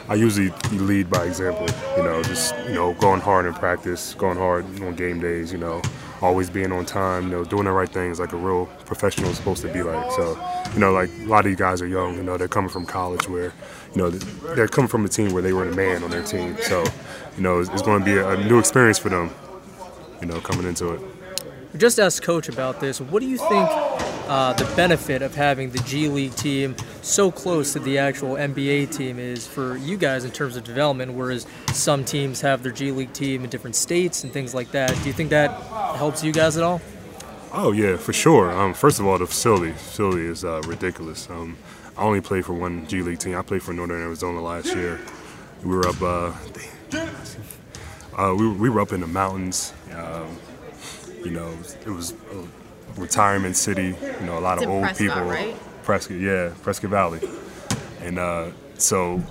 I usually lead by example. You know, just you know, going hard in practice, going hard on game days. You know, always being on time. You know, doing the right things like a real professional is supposed to be like. So, you know, like a lot of these guys are young. You know, they're coming from college where, you know, they're coming from a team where they were the man on their team. So, you know, it's, it's going to be a, a new experience for them. You know, coming into it. Just asked Coach about this. What do you think uh, the benefit of having the G League team so close to the actual NBA team is for you guys in terms of development, whereas some teams have their G League team in different states and things like that? Do you think that helps you guys at all? Oh yeah, for sure. Um, first of all, the facility facility is uh, ridiculous. Um, I only played for one G League team. I played for Northern Arizona last year. We were up. Uh, uh, we, we were up in the mountains. Um, you know, it was a retirement city. You know, a lot It's of old Prescott, people. right? Prescott, yeah, Prescott Valley, and uh, so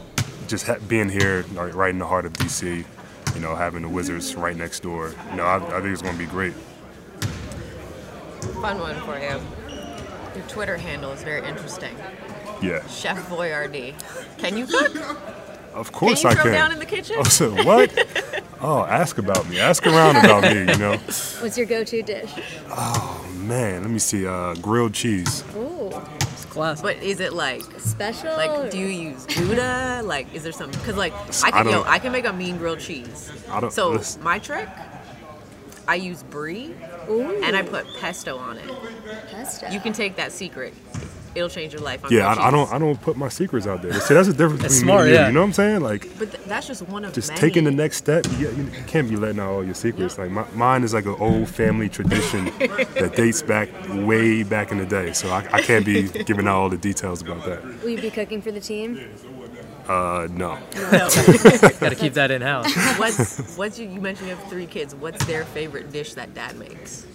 just ha- being here, right in the heart of DC. You know, having the Wizards right next door. You know, I, I think it's going to be great. Fun one for you. Your Twitter handle is very interesting. Yeah. Chef Boyardee. Can you cook? Of course Can you I can. down in the kitchen? Oh, so what? oh, ask about me. Ask around about me. You know. What's your go-to dish? Oh man, let me see. Uh, grilled cheese. Ooh. It's classic. But is it like Special? like do you use Gouda? Like is there something? because like I I can yo don't- I can make a mean grilled cheese. I don't- So listen. my trick, I use brie Ooh. and I put pesto on it. Pesto. You can take that secret. It'll change your life. On Yeah, I, I don't. I don't put my secrets out there. See, that's the difference That's between smart, me and you. yeah. You know what I'm saying? Like, But th- that's just one of just many. taking the next step. You, you can't be letting out all your secrets. Like, my, mine is like an old family tradition that dates back way back in the day. So I, I can't be giving out all the details about that. Will you be cooking for the team? Uh, no. Got to keep that in house. What's what's you, you mentioned you have three kids. What's their favorite dish that dad makes?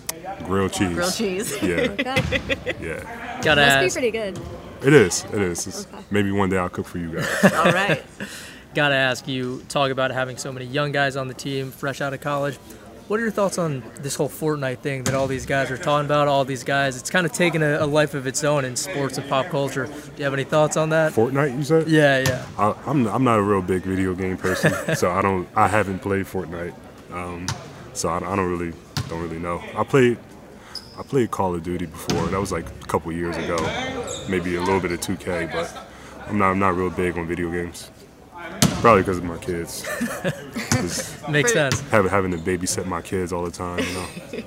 Grilled cheese. Grilled cheese. Yeah, Okay. yeah. Got to Must be pretty good. It is. It is. It's, Maybe one day I'll cook for you guys. All right. Got to ask you. Talk about having so many young guys on the team, fresh out of college. What are your thoughts on this whole Fortnite thing that all these guys are talking about? All these guys, it's kind of taken a, a life of its own in sports and pop culture. Do you have any thoughts on that? Fortnite, you said? Yeah, yeah. I, I'm I'm not a real big video game person, so I don't I haven't played Fortnite, um, so I, I don't really don't really know. I played I played Call of Duty before. That was like a couple years ago, maybe a little bit of 2K, but I'm not I'm not real big on video games. Probably because of my kids. Just Makes sense. having having to babysit my kids all the time, you know.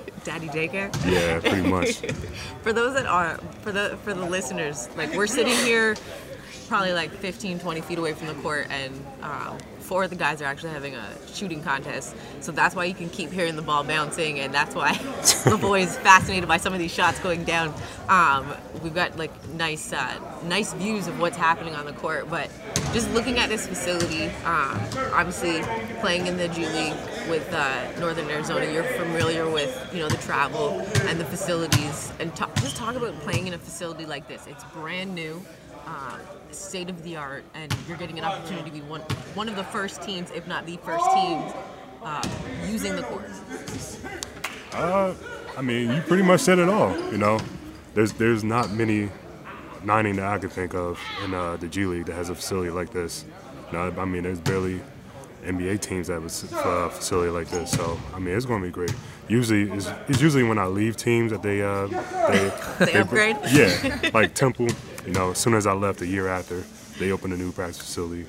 Daddy daycare. Yeah, pretty much. For those that are for the for the listeners, like we're sitting here probably like 15, 20 feet away from the court and um, four of the guys are actually having a shooting contest. So that's why you can keep hearing the ball bouncing and that's why the boy is fascinated by some of these shots going down. Um, we've got like nice uh, nice views of what's happening on the court, but just looking at this facility, um, obviously playing in the G League with uh, Northern Arizona, you're familiar with you know the travel and the facilities, and just talk about playing in a facility like this. It's brand new, um, state of the art, and you're getting an opportunity to be one one of the first teams, if not the first teams, uh, using the court. Uh, I mean, you pretty much said it all. You know, there's there's not many nineteen that I could think of in uh, the G League that has a facility like this. No, I mean, there's barely NBA teams that have a uh, facility like this. So I mean, it's going to be great. Usually, it's, it's usually when I leave teams that they uh, they, They upgrade? Yeah, like Temple. You know, as soon as I left, a year after, they opened a new practice facility.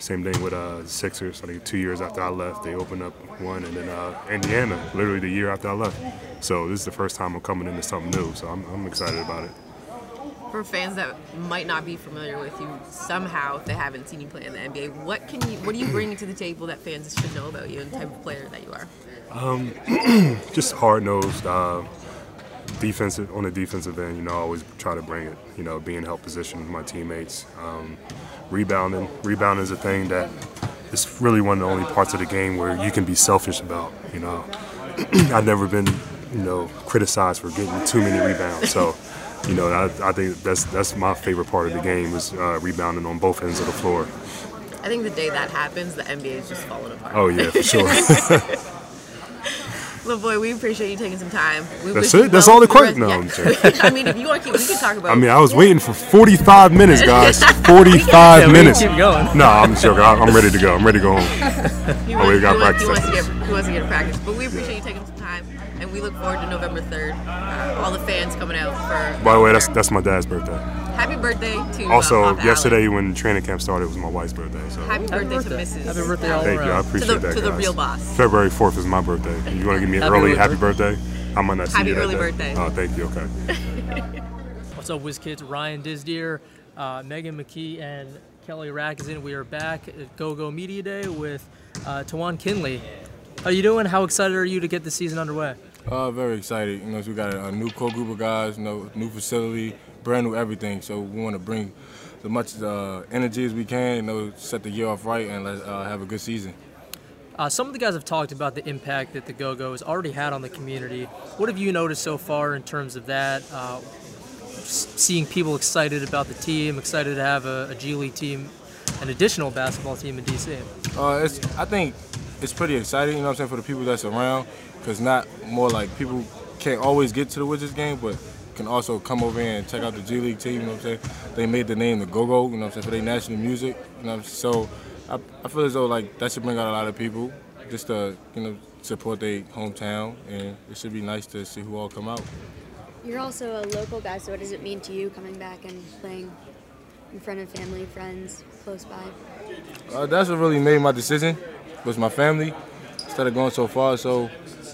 Same thing with uh, the Sixers. I think two years after I left, they opened up one, and then uh, Indiana, literally the year after I left. So this is the first time I'm coming into something new. So I'm, I'm excited about it. For fans that might not be familiar with you somehow, if they haven't seen you play in the NBA, what can you what do you bring to the table that fans should know about you and the type of player that you are? Um, just hard nosed, uh, defensive on the defensive end. You know, I always try to bring it. You know, being in help position with my teammates. Um, rebounding, rebounding is a thing that is really one of the only parts of the game where you can be selfish about. You know, I've never been, you know, criticized for getting too many rebounds. So. You know, I, I think that's that's my favorite part of the game is uh, rebounding on both ends of the floor. I think the day that happens, the NBA is just falling apart. Oh yeah, for sure. Lavoy, we appreciate you taking some time. We That's it? That's all the question? No, yeah. I mean, if you want to keep, we can talk about. I mean, I was waiting for 45 minutes, guys. 45 Yeah, minutes. can keep going. No, I'm joking. I'm ready to go. I'm ready to go home. He Oh, we wants, got he, wants, he, wants to get, he wants to get a practice, but we appreciate you taking some we look forward to November 3rd. Uh, all the fans coming out for. By the way, that's that's my dad's birthday. Happy birthday to. uh, Also, Papa yesterday when training camp started, was my wife's birthday. So Allen. Happy birthday, birthday. to Mrs. Happy birthday all thank you. I appreciate To the- that. to the guys. real boss. February 4th is my birthday. You want to give me an Happy early birthday. happy birthday? I might not see Happy you that early day. birthday. Oh, thank you. Okay. What's up, WizKids? Ryan Disdeer, uh, Megan McKee, and Kelly Rackison. We are back at Go Go Media Day with uh, Tiwian Kendley. How you doing? How excited are you to get the season underway? Uh, very excited. You know, so we got a, a new core group of guys, you know, new facility, brand new everything. So we want to bring as much uh, energy as we can, you know, set the year off right and let, uh, have a good season. Uh, some of the guys have talked about the impact that the Go Go has already had on the community. What have you noticed so far in terms of that? Uh, seeing people excited about the team, excited to have a, a G League team, an additional basketball team in DC. Uh, it's, I think it's pretty exciting, you know what I'm saying, for the people that's around, because not more like people can't always get to the Wizards game, but can also come over here and check out the G League team, you know what I'm saying? They made the name the Go-Go, you know what I'm saying, for their national music, you know what I'm saying? So I, I feel as though like that should bring out a lot of people just to, you know, support their hometown, and it should be nice to see who all come out. You're also a local guy, so what does it mean to you coming back and playing in front of family, friends, close by? Uh, that's what really made my decision was my family instead of going so far. So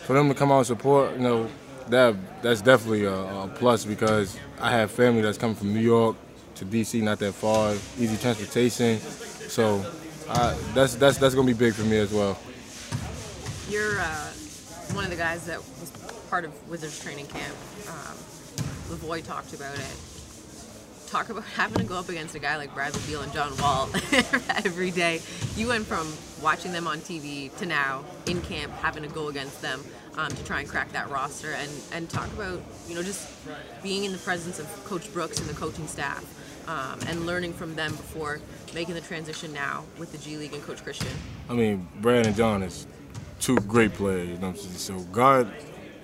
for them to come out and support, you know, that that's definitely a, a plus because I have family that's coming from New York to DC, not that far, easy transportation. So I, that's that's that's gonna be big for me as well. You're uh, one of the guys that was part of Wizards training camp. Um, Lavoy talked about it. Talk about having to go up against a guy like Bradley Beal and John Wall every day. You went from watching them on TV to now in camp having to go against them um, to try and crack that roster and, and talk about you know just being in the presence of Coach Brooks and the coaching staff um, and learning from them before making the transition now with the G League and Coach Christian. I mean, Brad and John is two great players. You know what I'm saying? So guard,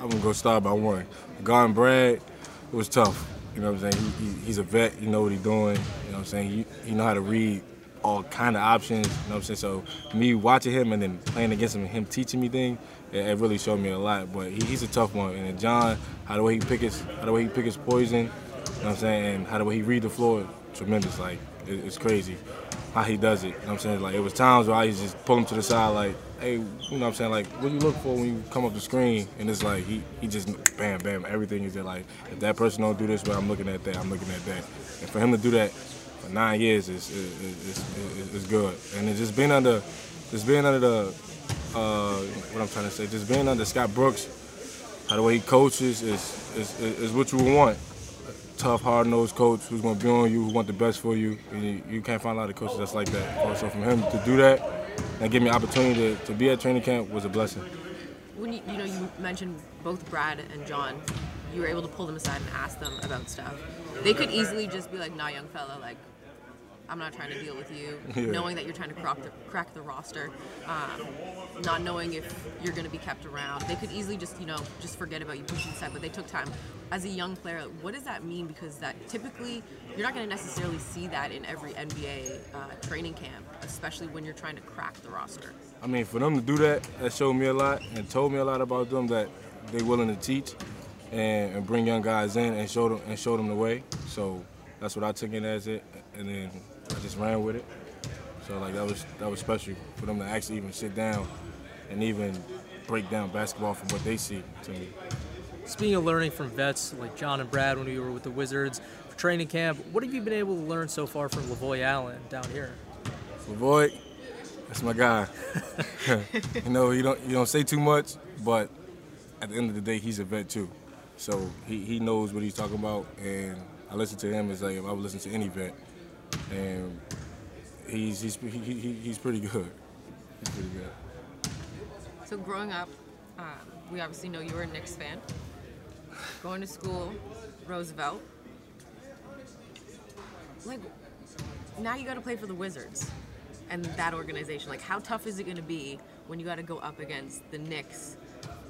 I'm gonna go start by one. Guard and Brad, it was tough. You know what I'm saying? He, he, he's a vet. He know what he's doing. You know what I'm saying? He, he know how to read all kind of options. You know what I'm saying? So me watching him and then playing against him and him teaching me things, it, it really showed me a lot. But he, he's a tough one. And John, how the way he pick his, how the way he pick his poison. You know what I'm saying? And how the way he read the floor, tremendous. Like it, it's crazy how he does it. You know what I'm saying? Like it was times where I used to just pull him to the side like, hey, you know what I'm saying? Like, what do you look for when you come up the screen? And it's like he, he just bam, bam, everything is there. Like, if that person don't do this, well, I'm looking at that, I'm looking at that. And for him to do that for nine years is is, is, is, good. And it's just being under just being under the uh, what I'm trying to say, just being under Scott Brooks, how the way he coaches is is, is what you would want tough, hard-nosed coach who's going to be on you, who want the best for you. And you, you can't find a lot of coaches that's like that. So from him to do that and give me an opportunity to, to be at training camp was a blessing. when you, you know you mentioned both Brad and John, you were able to pull them aside and ask them about stuff. They could easily just be like, "Nah, young fella, like I'm not trying to deal with you." Yeah. Knowing that you're trying to crack the, crack the roster, um, not knowing if you're going to be kept around, they could easily just you know just forget about you, push you aside. But they took time. As a young player, what does that mean? Because that typically you're not going to necessarily see that in every NBA uh, training camp, especially when you're trying to crack the roster. I mean, for them to do that, that showed me a lot and told me a lot about them that they're willing to teach and, and bring young guys in and show them and show them the way. So that's what I took it as it, and then I just ran with it. So like that was that was special for them to actually even sit down and even break down basketball from what they see to me. Speaking of learning from vets like John and Brad when we were with the Wizards for training camp, what have you been able to learn so far from Lavoy Allen down here? Lavoy, that's my guy. you know, you don't you don't say too much, but at the end of the day, he's a vet too. So he, he knows what he's talking about, and I listen to him as like if I would listen to any vet, and he's he's he, he, he's pretty good. He's pretty good. So growing up, um, we obviously know you were a Knicks fan. Going to school, Roosevelt. Like, now you got to play for the Wizards and that organization. Like, how tough is it going to be when you got to go up against the Knicks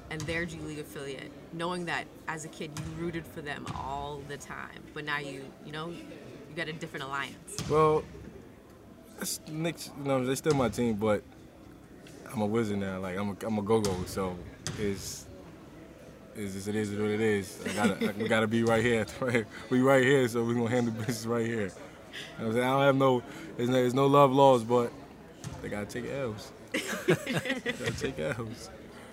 and their G League affiliate, knowing that as a kid you rooted for them all the time, but now you you know you got a different alliance. Well, that's Knicks, you know, they still my team, but I'm a wizard now. Like I'm a, I'm a go-go, so it's it's it is what it is. I gotta I, we gotta be right here. Right, we right here, so we gonna handle business right here. You know I'm saying? I don't have no there's, no there's no love laws, but they gotta take L's. gotta take L's.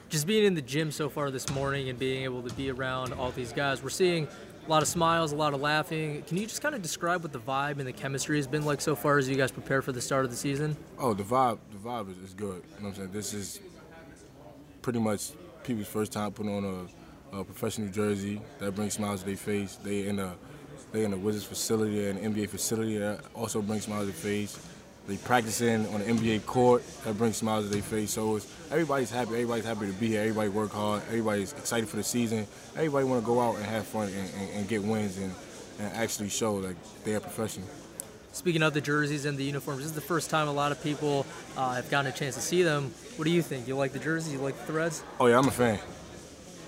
Just being in the gym so far this morning and being able to be around all these guys, we're seeing a lot of smiles, a lot of laughing. Can you just kind of describe what the vibe and the chemistry has been like so far as you guys prepare for the start of the season? Oh, the vibe, the vibe is, is good. You know what I'm saying? This is pretty much people's first time putting on a, a professional jersey that brings smiles to their face. They in a they in a Wizards facility an NBA facility that also brings smiles to their face. They practicing on the NBA court that brings smiles to their face. So it's, everybody's happy. Everybody's happy to be here. Everybody work hard. Everybody's excited for the season. Everybody want to go out and have fun and, and, and get wins and, and actually show like they're professional. Speaking of the jerseys and the uniforms, this is the first time a lot of people uh, have gotten a chance to see them. What do you think? You like the jerseys? You like the threads? Oh yeah, I'm a fan.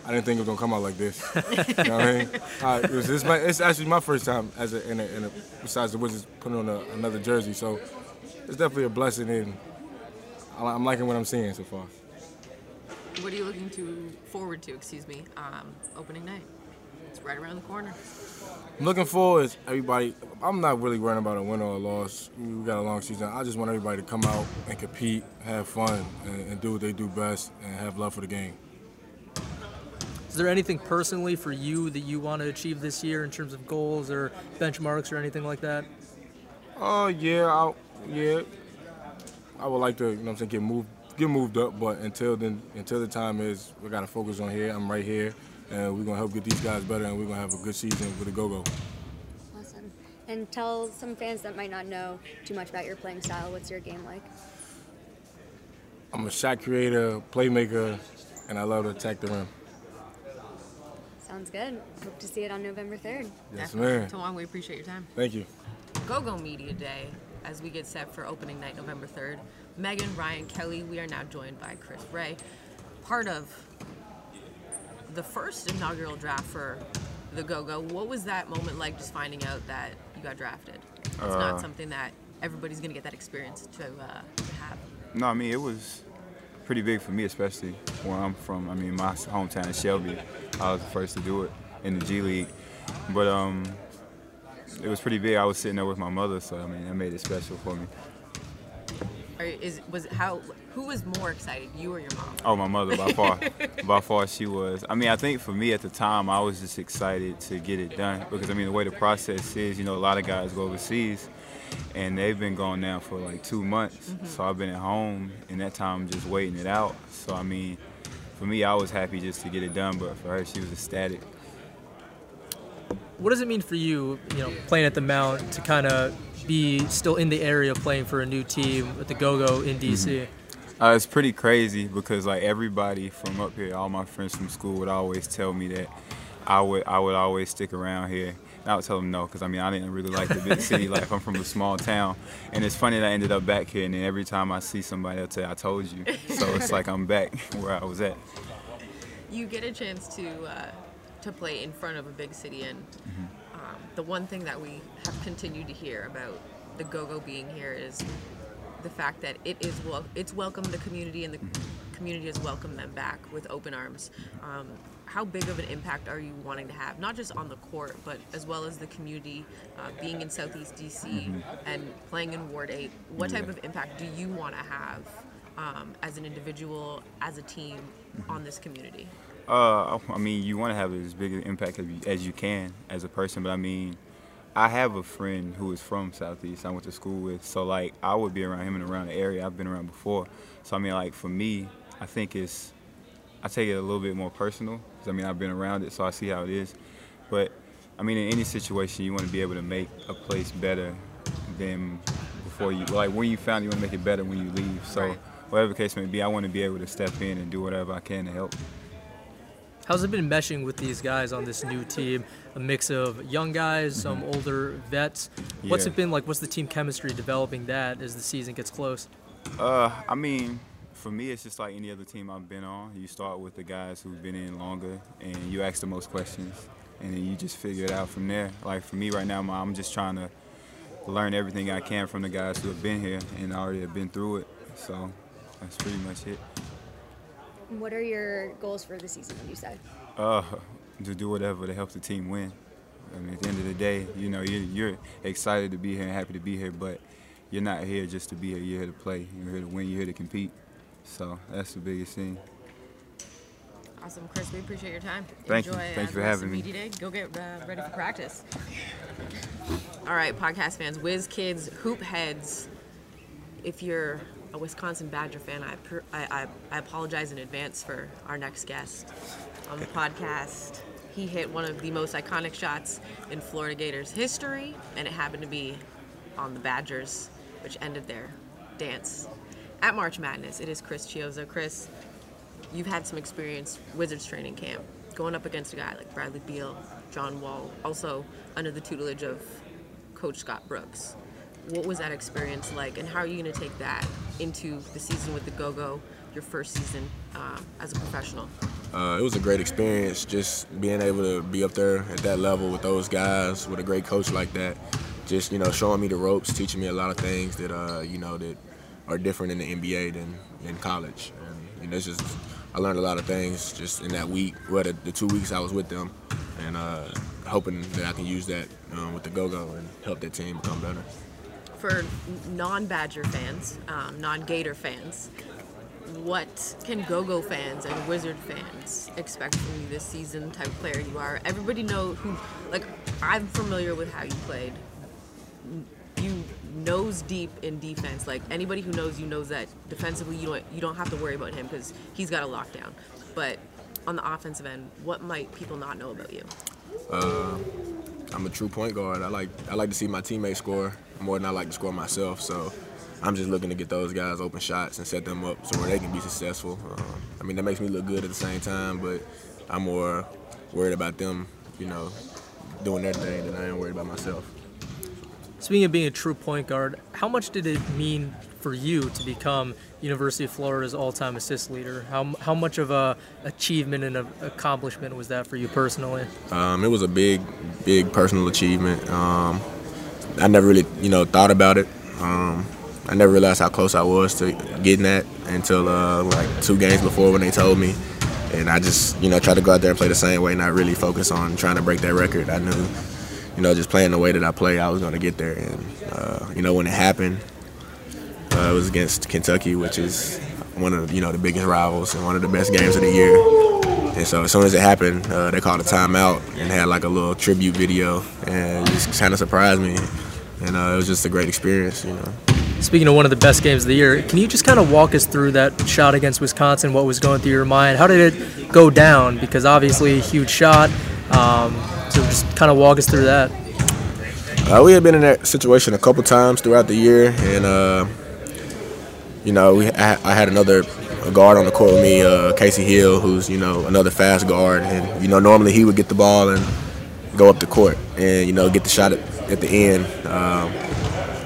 I didn't think it was gonna come out like this. you know what I mean? Uh, it was, it's, my, it's actually my first time as a, in a, in a besides the Wizards putting on a, another jersey, so it's definitely a blessing, and I- I'm liking what I'm seeing so far. What are you looking to forward to? Excuse me, um, opening night. It's right around the corner. I'm looking forward. Everybody, I'm not really worrying about a win or a loss. We got a long season. I just want everybody to come out and compete, have fun, and, and do what they do best, and have love for the game. Is there anything personally for you that you want to achieve this year in terms of goals or benchmarks or anything like that? Oh yeah, I, yeah. I would like to, you know, what I'm saying, get moved, get moved up. But until then, until the time is, we gotta focus on here. I'm right here, and we're gonna help get these guys better, and we're gonna have a good season with the go-go. Awesome. And tell some fans that might not know too much about your playing style. What's your game like? I'm a shot creator, playmaker, and I love to attack the rim. Sounds good. Hope to see it on November 3rd. Yes, ma'am. Tiwian, we appreciate your time. Thank you. Go Go Media Day as we get set for opening night November 3rd. Megan, Ryan, Kelly, we are now joined by Chris Ray, part of the first inaugural draft for the Go Go. What was that moment like just finding out that you got drafted? It's Uh, not something that everybody's going to get that experience to, uh, to have. No, I mean it was pretty big for me, especially where I'm from. I mean, my hometown is Shelby. I was the first to do it in the G League, but um, it was pretty big. I was sitting there with my mother, so I mean, that made it special for me. Is was how who was more excited, you or your mom? Oh, my mother by far, by far she was. I mean, I think for me at the time, I was just excited to get it done because I mean, the way the process is, you know, a lot of guys go overseas, and they've been gone now for like two months. Mm-hmm. So I've been at home, in that time, just waiting it out. So I mean, for me, I was happy just to get it done, but for her, she was ecstatic. What does it mean for you, you know, playing at the Mount to kind of be still in the area playing for a new team with the Go-Go in DC? Uh, it's pretty crazy because like everybody from up here, all my friends from school would always tell me that I would I would always stick around here. And I would tell them no because I mean I didn't really like the big city life. I'm from a small town, and it's funny that I ended up back here. And then every time I see somebody, they'll say I told you. So it's like I'm back where I was at. you get a chance to uh, to play in front of a big city, and um, the one thing that we have continued to hear about the Go-Go being here is the fact that it is wel- it's welcomed the community, and the community has welcomed them back with open arms. Um, how big of an impact are you wanting to have, not just on the court, but as well as the community, uh, being in Southeast DC Mhm. and playing in Ward 8? What type of impact do you want to have um, as an individual, as a team, on this community? Uh, I mean, you want to have as big an impact as you, as you can as a person, but I mean, I have a friend who is from Southeast. I went to school with, so like I would be around him and around the area I've been around before. So I mean, like for me, I think it's I take it a little bit more personal because I mean I've been around it, so I see how it is. But I mean, in any situation, you want to be able to make a place better than before you. Like when you found, it, you want to make it better when you leave. So whatever the case may be, I want to be able to step in and do whatever I can to help. How's it been meshing with these guys on this new team? A mix of young guys, some older vets. What's Mm-hmm. Yeah. it been like? What's the team chemistry developing that as the season gets close? Uh, I mean, for me, it's just like any other team I've been on. You start with the guys who've been in longer, and you ask the most questions, and then you just figure it out from there. Like for me right now, I'm just trying to learn everything I can from the guys who have been here and already have been through it. So that's pretty much it. What are your goals for the season? Would you say? Uh, to do whatever to help the team win. I mean, at the end of the day, you know, you're, you're excited to be here and happy to be here, but you're not here just to be here. You're here to play. You're here to win. You're here to compete. So that's the biggest thing. Awesome, Chris. We appreciate your time. Thank you. Thank uh, you for having me. Day. Go get uh, ready for practice. All right, podcast fans, Whiz Kids, Hoop Heads. If you're a Wisconsin Badger fan, I, I, I, I apologize in advance for our next guest on the podcast. He hit one of the most iconic shots in Florida Gators history, and it happened to be on the Badgers, which ended their dance at March Madness. It is Chris Chiozza. Chris, you've had some experience Wizards training camp, going up against a guy like Bradley Beal, John Wall, also under the tutelage of Coach Scott Brooks. What was that experience like, and how are you going to take that into the season with the Go-Go, your first season um, as a professional? Uh, it was a great experience just being able to be up there at that level with those guys, with a great coach like that. Just you know, showing me the ropes, teaching me a lot of things that uh, you know that are different in the NBA than in college. And you know, it's just I learned a lot of things just in that week, well, the, the two weeks I was with them, and uh, hoping that I can use that um, with the Go-Go and help that team become better. For non-Badger fans, um, non-Gator fans, what can Go-Go fans and Wizard fans expect from you this season? Type player you are. Everybody know who. Like I'm familiar with how you played. You nose deep in defense. Like anybody who knows you knows that defensively you don't you don't have to worry about him because he's got a lockdown. But on the offensive end, what might people not know about you? Uh, I'm a true point guard. I like I like to see my teammates score more than I like to score myself. So I'm just looking to get those guys open shots and set them up so where they can be successful. Um, I mean that makes me look good at the same time, but I'm more worried about them, you know, doing their thing than I am worried about myself. Speaking of being a true point guard, how much did it mean for you to become University of Florida's all-time assist leader? How, how much of a achievement and a accomplishment was that for you personally? Um, it was a big, big personal achievement. Um, I never really, you know, thought about it. Um, I never realized how close I was to getting that until uh, like two games before when they told me. And I just, you know, tried to go out there and play the same way, not really focus on trying to break that record. I knew, you know, just playing the way that I play, I was going to get there. And, uh, you know, when it happened, uh, it was against Kentucky, which is one of, you know, the biggest rivals and one of the best games of the year. And so as soon as it happened, uh, they called a timeout and had like a little tribute video, and it just kind of surprised me. And uh, it was just a great experience, you know. Speaking of one of the best games of the year, can you just kind of walk us through that shot against Wisconsin? What was going through your mind? How did it go down? Because obviously a huge shot. Um, so just kind of walk us through that. Uh, we had been in that situation a couple times throughout the year, and uh, you know, we I, I had another guard on the court with me, uh, Kasey Hill, who's you know another fast guard, and you know normally he would get the ball and go up the court and you know get the shot at, at the end. Um,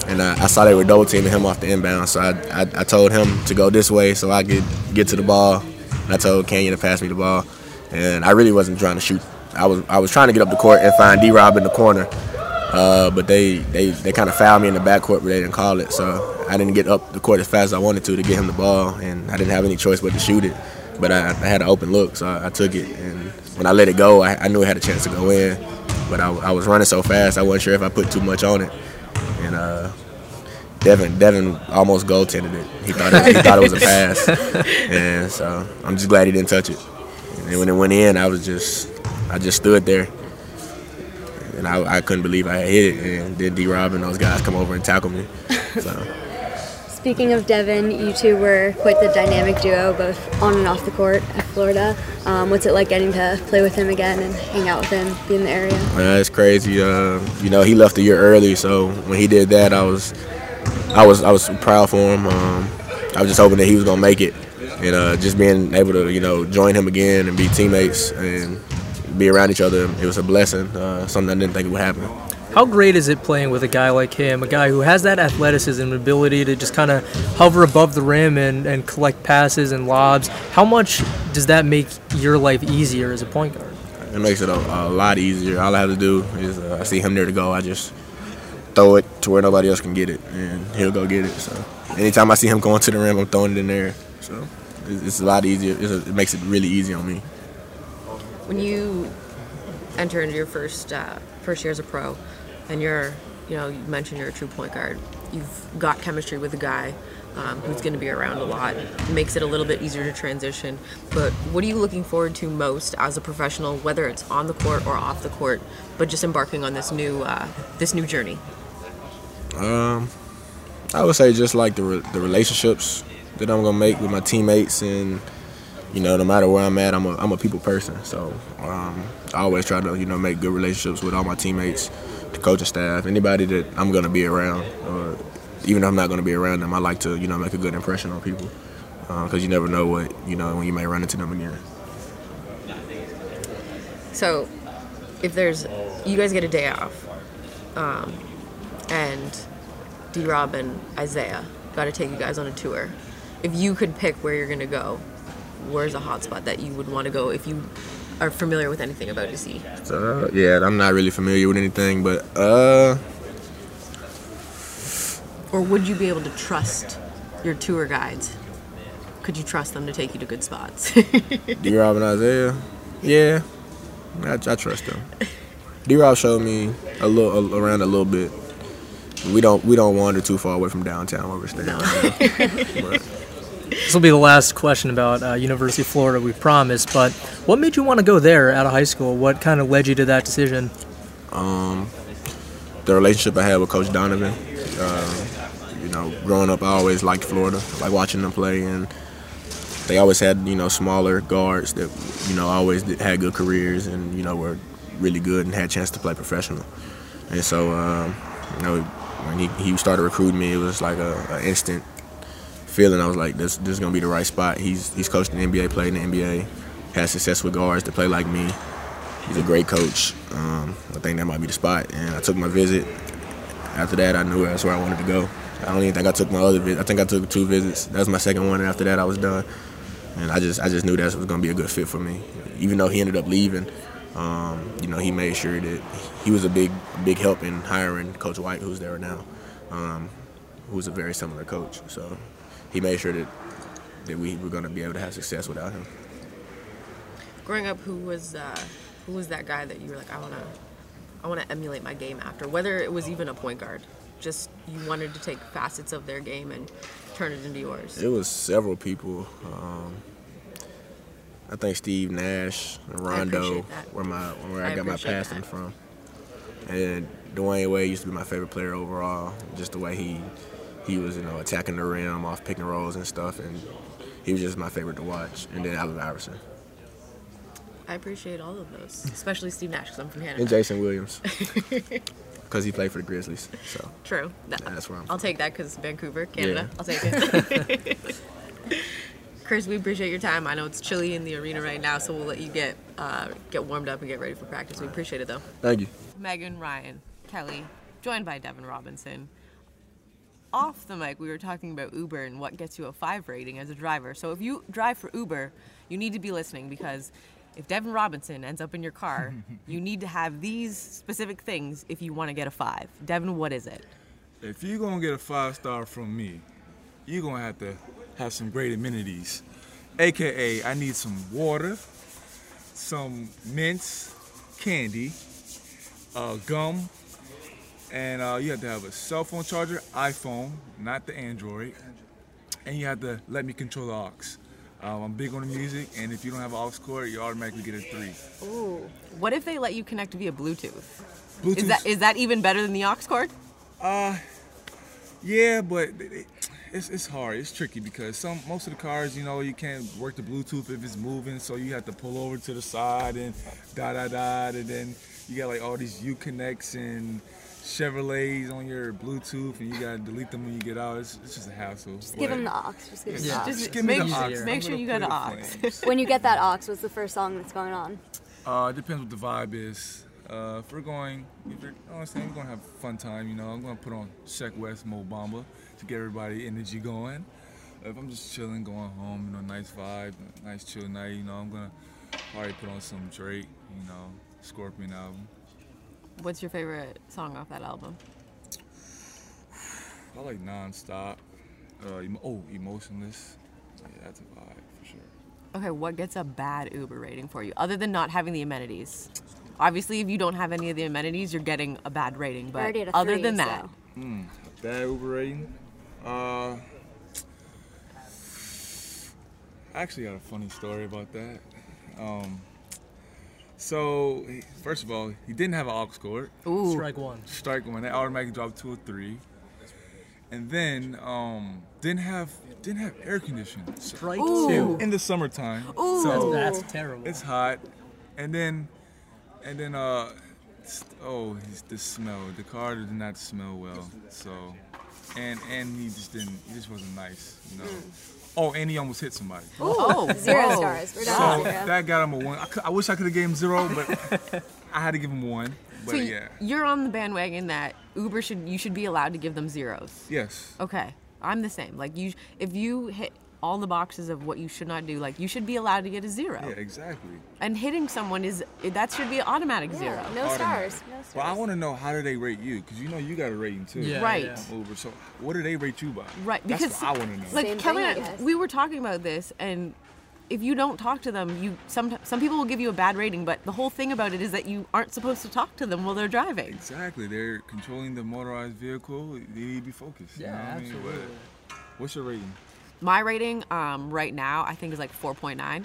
and I, I saw they were double teaming him off the inbound, so I, I, I told him to go this way so I could get to the ball. And I told Canyon to pass me the ball, and I really wasn't trying to shoot. I was I was trying to get up the court and find D Rob in the corner, uh, but they they, they kind of fouled me in the backcourt, but they didn't call it. So I didn't get up the court as fast as I wanted to to get him the ball, and I didn't have any choice but to shoot it. But I, I had an open look, so I, I took it. And when I let it go, I, I knew it had a chance to go in. But I, I was running so fast, I wasn't sure if I put too much on it. And uh, Devin Devin almost goaltended it. He thought it, he thought it was a pass, and so I'm just glad he didn't touch it. And then when it went in, I was just I just stood there, and I, I couldn't believe I had hit it. And then D. Rob and those guys come over and tackle me. So Speaking of Devin, you two were quite the dynamic duo, both on and off the court at Florida. Um, what's it like getting to play with him again and hang out with him, be in the area? uh, it's crazy. Uh, you know, he left a year early, so when he did that, I was I was I was proud for him. Um, I was just hoping that he was gonna make it, and uh, just being able to you know join him again and be teammates and be around each other, it was a blessing. Uh, something I didn't think would happen. How great is it playing with a guy like him, a guy who has that athleticism and ability to just kind of hover above the rim and, and collect passes and lobs? How much does that make your life easier as a point guard? It makes it a, a lot easier. All I have to do is uh, I see him there to go. I just throw it to where nobody else can get it, and he'll go get it. So anytime I see him going to the rim, I'm throwing it in there. So it's, it's a lot easier. A, it makes it really easy on me. When you enter into your first uh, first year as a pro, and you're, you know, you mentioned you're a true point guard. You've got chemistry with a guy um, who's going to be around a lot. Makes it a little bit easier to transition. But what are you looking forward to most as a professional, whether it's on the court or off the court, but just embarking on this new uh, this new journey? Um, I would say just like the re- the relationships that I'm gonna make with my teammates, and you know, no matter where I'm at, I'm a I'm a people person. So um, I always try to you know make good relationships with all my teammates, the coaching staff, anybody that I'm gonna be around, or even if I'm not gonna be around them, I like to you know make a good impression on people, because uh, you never know what you know when you may run into them again. So, if there's you guys get a day off, um, and D Rob and Isaiah got to take you guys on a tour. If you could pick where you're gonna go, where's a hotspot that you would want to go if you are familiar with anything about DC? So yeah, I'm not really familiar with anything, but uh. Or would you be able to trust your tour guides? Could you trust them to take you to good spots? D Rob and Isaiah, yeah, I, I trust them. D Rob showed me a little around a little bit. We don't we don't wander too far away from downtown where we're staying. No. but, this will be the last question about uh, University of Florida, we promise. But what made you want to go there out of high school? What kind of led you to that decision? Um, the relationship I had with Coach Donovan. Uh, you know, growing up, I always liked Florida. like watching them play, and they always had you know smaller guards that you know always had good careers and you know were really good and had a chance to play professional. And so, um, you know, when he, he started recruiting me, it was like a, a instant feeling. I was like, this this is gonna be the right spot. He's he's coached the NBA, played in the NBA, had success with guards to play like me. He's a great coach. Um, I think that might be the spot. And I took my visit. After that, I knew that's where I wanted to go. I don't even think I took my other visit. I think I took two visits. That was my second one, and after that, I was done. And I just I just knew that was gonna be a good fit for me. Even though he ended up leaving, um, you know, he made sure that he was a big big help in hiring Coach White, who's there now, um, who's a very similar coach. So he made sure that that we were going to be able to have success without him. Growing up, who was uh, who was that guy that you were like, I want to I want to emulate my game after? Whether it was even a point guard, just you wanted to take facets of their game and turn it into yours. It was several people. Um, I think Steve Nash and Rondo where my where I, I got my passing that. from. And Dwyane Wade used to be my favorite player overall. Just the way he he was, you know, attacking the rim off pick and rolls and stuff, and he was just my favorite to watch. And then Allen Iverson. I appreciate all of those, especially Steve Nash because I'm from Canada. And Jason Williams, because he played for the Grizzlies. So true. That, that's where I'm. I'll take that because Vancouver, Canada. Yeah. I'll take it. Chris, we appreciate your time. I know it's chilly in the arena right now, so we'll let you get uh, get warmed up and get ready for practice. We appreciate it though. Thank you. Megan, Ryan, Kelly, joined by Devin Robinson off the mic, we were talking about Uber and what gets you a five rating as a driver. So if you drive for Uber, you need to be listening because if Devin Robinson ends up in your car, you need to have these specific things if you want to get a five. Devin, what is it? If you're gonna get a five star from me, you're gonna have to have some great amenities. AKA, I need some water, some mints, candy, uh, gum, and uh, you have to have a cell phone charger, iPhone, not the Android, and you have to let me control the aux. Um, I'm big on the music, and if you don't have an aux cord, you automatically get a three. Ooh. What if they let you connect via Bluetooth? Bluetooth? Is that is that even better than the aux cord? Uh, yeah, but it, it's, it's hard. It's tricky because some most of the cars, you know, you can't work the Bluetooth if it's moving, so you have to pull over to the side and da da da, and then you got like all these Uconnects and Chevrolets on your Bluetooth and you gotta delete them when you get out. It's, it's just a hassle. Just give them the aux. Just give them the aux. Just, give make, me the aux. Make sure you got the aux. when you get that aux, what's the first song that's going on? Uh, it depends what the vibe is. Uh, if we're going, if we're, honestly, we're gonna have a fun time. You know, I'm gonna put on Sheck West, Mo Bamba to get everybody energy going. If I'm just chilling, going home, you know, nice vibe, nice chill night. You know, I'm gonna probably put on some Drake, you know, Scorpion album. What's your favorite song off that album? I like nonstop. Uh, emo- oh, emotionless. Yeah, that's a vibe for sure. Okay, what gets a bad Uber rating for you, other than not having the amenities? Obviously, if you don't have any of the amenities, you're getting a bad rating. But already at a other three, than that, so. Hmm, bad Uber rating. Uh, I actually got a funny story about that. Um, so first of all, he didn't have an aux cord. Ooh. Strike one. Strike one. That automatically dropped to a three. And then um, didn't have didn't have air conditioning. Strike in, two. in the summertime. Ooh. So That's- that's terrible. It's hot. And then and then uh oh the smell. The car did not smell well. So and and he just didn't he just wasn't nice, you know. Oh, and he almost hit somebody. Oh, Zero whoa. stars. We're So down zero. that got him a one. I, I wish I could have gave him zero, but I had to give him one. But so yeah, you're on the bandwagon that Uber should you should be allowed to give them zeros. yes. Okay, I'm the same. Like you, if you hit all the boxes of what you should not do, like you should be allowed to get a zero. Yeah, exactly. And hitting someone is that should be an automatic zero. No Automatic. stars. No stars. Well, I want to know how do they rate you? Because you know you got a rating too. Yeah, Right. yeah. Uber. So what do they rate you by? Right, That's because what I want to know. like Same Kelly, thing, I and I- guess. we were talking about this, and if you don't talk to them, you some some people will give you a bad rating, but the whole thing about it is that you aren't supposed to talk to them while they're driving. Exactly. They're controlling the motorized vehicle. They need to be focused. you Yeah, know what I mean? absolutely. But what's your rating? My rating um, right now, I think, is like 4.9.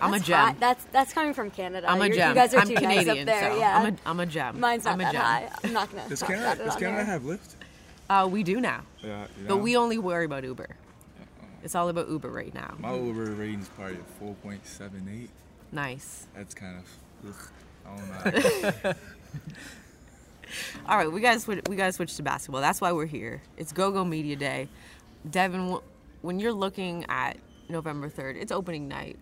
I'm a gem. hot. That's that's coming from Canada. I'm a You're- gem. You guys are I'm too Canadian, nice up there. so yeah. I'm a, I'm a gem. Mine's not I'm a that gem. high. I'm not gonna Does talk Canada about it does on Canada here. have Lyft? Uh, we do now, Yeah. you but we only worry about Uber. It's all about Uber right now. My Uber rating is probably a four point seven eight. Nice. That's kind of. Ugh, I don't know. All right, we gotta switch. We gotta switch to basketball. That's why we're here. It's Go Go Media Day. Devin, when you're looking at November third, it's opening night.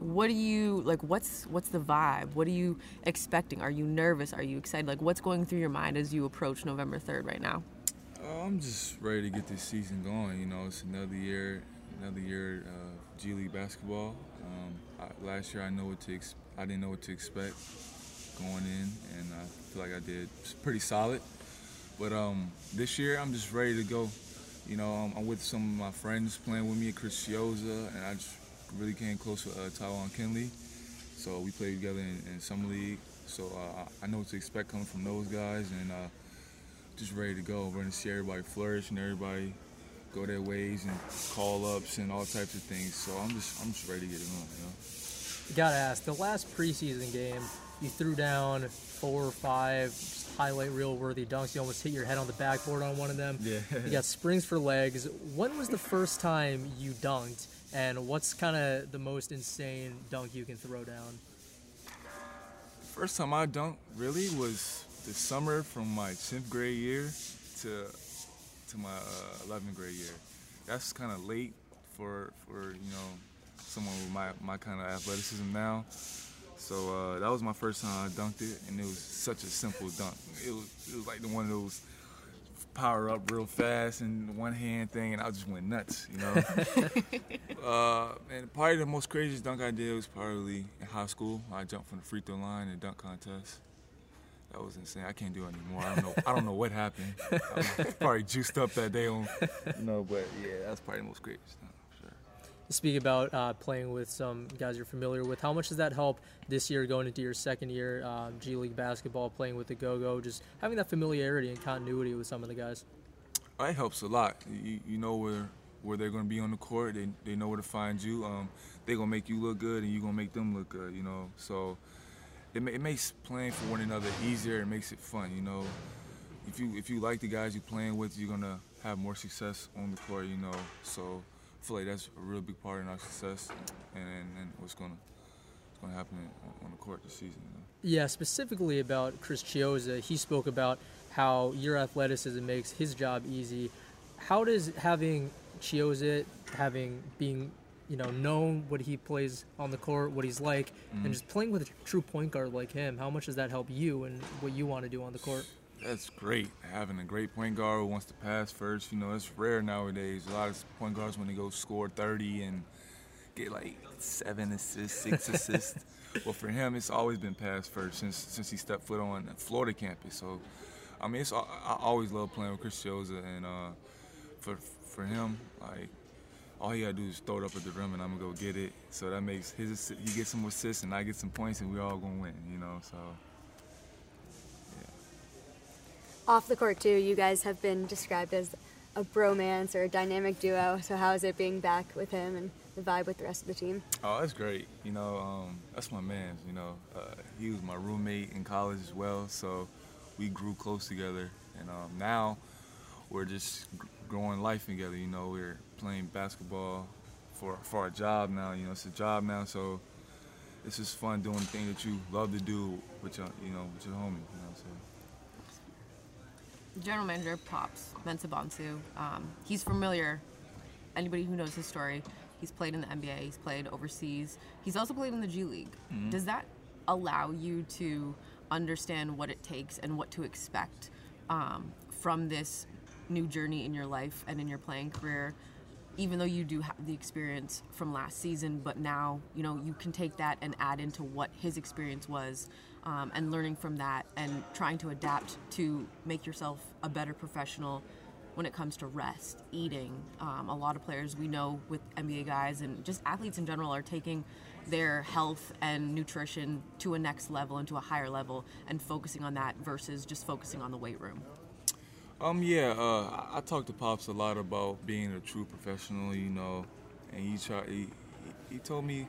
What do you like? What's what's the vibe? What are you expecting? Are you nervous? Are you excited? Like, what's going through your mind as you approach November third right now? Uh, I'm just ready to get this season going. You know, it's another year, another year of G League basketball. Um, I, last year, I know what to ex- I didn't know what to expect going in, and I feel like I did pretty solid. But um, this year, I'm just ready to go. You know, I'm, I'm with some of my friends playing with me, Chris Chiozza, and I just really came close with uh, Tiwian Kendley. So we played together in, in summer league. So uh, I know what to expect coming from those guys, and uh, just ready to go. We're gonna see everybody flourish and everybody go their ways and call ups and all types of things. So I'm just I'm just ready to get it on. You know. Gotta ask, the last preseason game, you threw down four or five highlight reel worthy dunks. You almost hit your head on the backboard on one of them. Yeah. You got springs for legs. When was the first time you dunked? And what's kind of the most insane dunk you can throw down? First time I dunked really was the summer from my 10th grade year to to my uh, 11th grade year. That's kind of late for for you know someone with my my kind of athleticism now. So uh, that was my first time I dunked it, and it was such a simple dunk. It was it was like the one of those power up real fast and one hand thing, and I just went nuts, you know. uh, and probably the most craziest dunk I did was probably in high school. I jumped from the free throw line in a dunk contest. That was insane. I can't do it anymore. I don't know. I don't know what happened. I was probably juiced up that day on, you know. But yeah, that's probably the most craziest dunk. Speak about uh, playing with some guys you're familiar with. How much does that help this year going into your second year um, G League basketball, playing with the Go Go, just having that familiarity and continuity with some of the guys? It helps a lot. You, you know where where they're going to be on the court. They, they know where to find you. Um, they're going to make you look good, and you're going to make them look good. You know, so it, it makes playing for one another easier. It makes it fun. You know, if you if you like the guys you're playing with, you're gonna have more success on the court. You know, so I feel like that's a real big part in our success, and and, and what's gonna gonna happen on, the court this season. You know? Yeah, specifically about Chris Chiozza, he spoke about how your athleticism makes his job easy. How does having Chiozza, having being you know, known what he plays on the court, what he's like, Mhm. and just playing with a true point guard like him. How much does that help you and what you want to do on the court? That's great. Having a great point guard who wants to pass first, you know, it's rare nowadays. A lot of point guards when they go score 30 and get like seven assists, six assists. Well, for him, it's always been pass first since since he stepped foot on Florida campus. So, I mean, it's I always love playing with Chris Chiozza, and uh, for for him, like all he gotta do is throw it up at the rim, and I'm gonna go get it. So that makes his he gets some assists, and I get some points, and we all gonna win. You know, so. Off the court too, you guys have been described as a bromance or a dynamic duo. So how is it being back with him and the vibe with the rest of the team? Oh, that's great. You know, um, that's my man. You know, uh, he was my roommate in college as well, so we grew close together. And um, now we're just growing life together. You know, we're playing basketball for for our job now. You know, it's a job now, so it's just fun doing the thing that you love to do with your, you know, with your homie. You know. General manager Pops Mensah Bonsu. Um, he's familiar. Anybody who knows his story, he's played in the NBA. He's played overseas. He's also played in the G League. Mhm. Does that allow you to understand what it takes and what to expect um, from this new journey in your life and in your playing career? Even though you do have the experience from last season, but now you know you can take that and add into what his experience was, um, and learning from that and trying to adapt to make yourself a better professional when it comes to rest, eating. Um, a lot of players we know with NBA guys and just athletes in general are taking their health and nutrition to a next level and to a higher level and focusing on that versus just focusing on the weight room. Um, yeah, uh, I, talked to Pops a lot about being a true professional, you know, and he. He, he- he told me,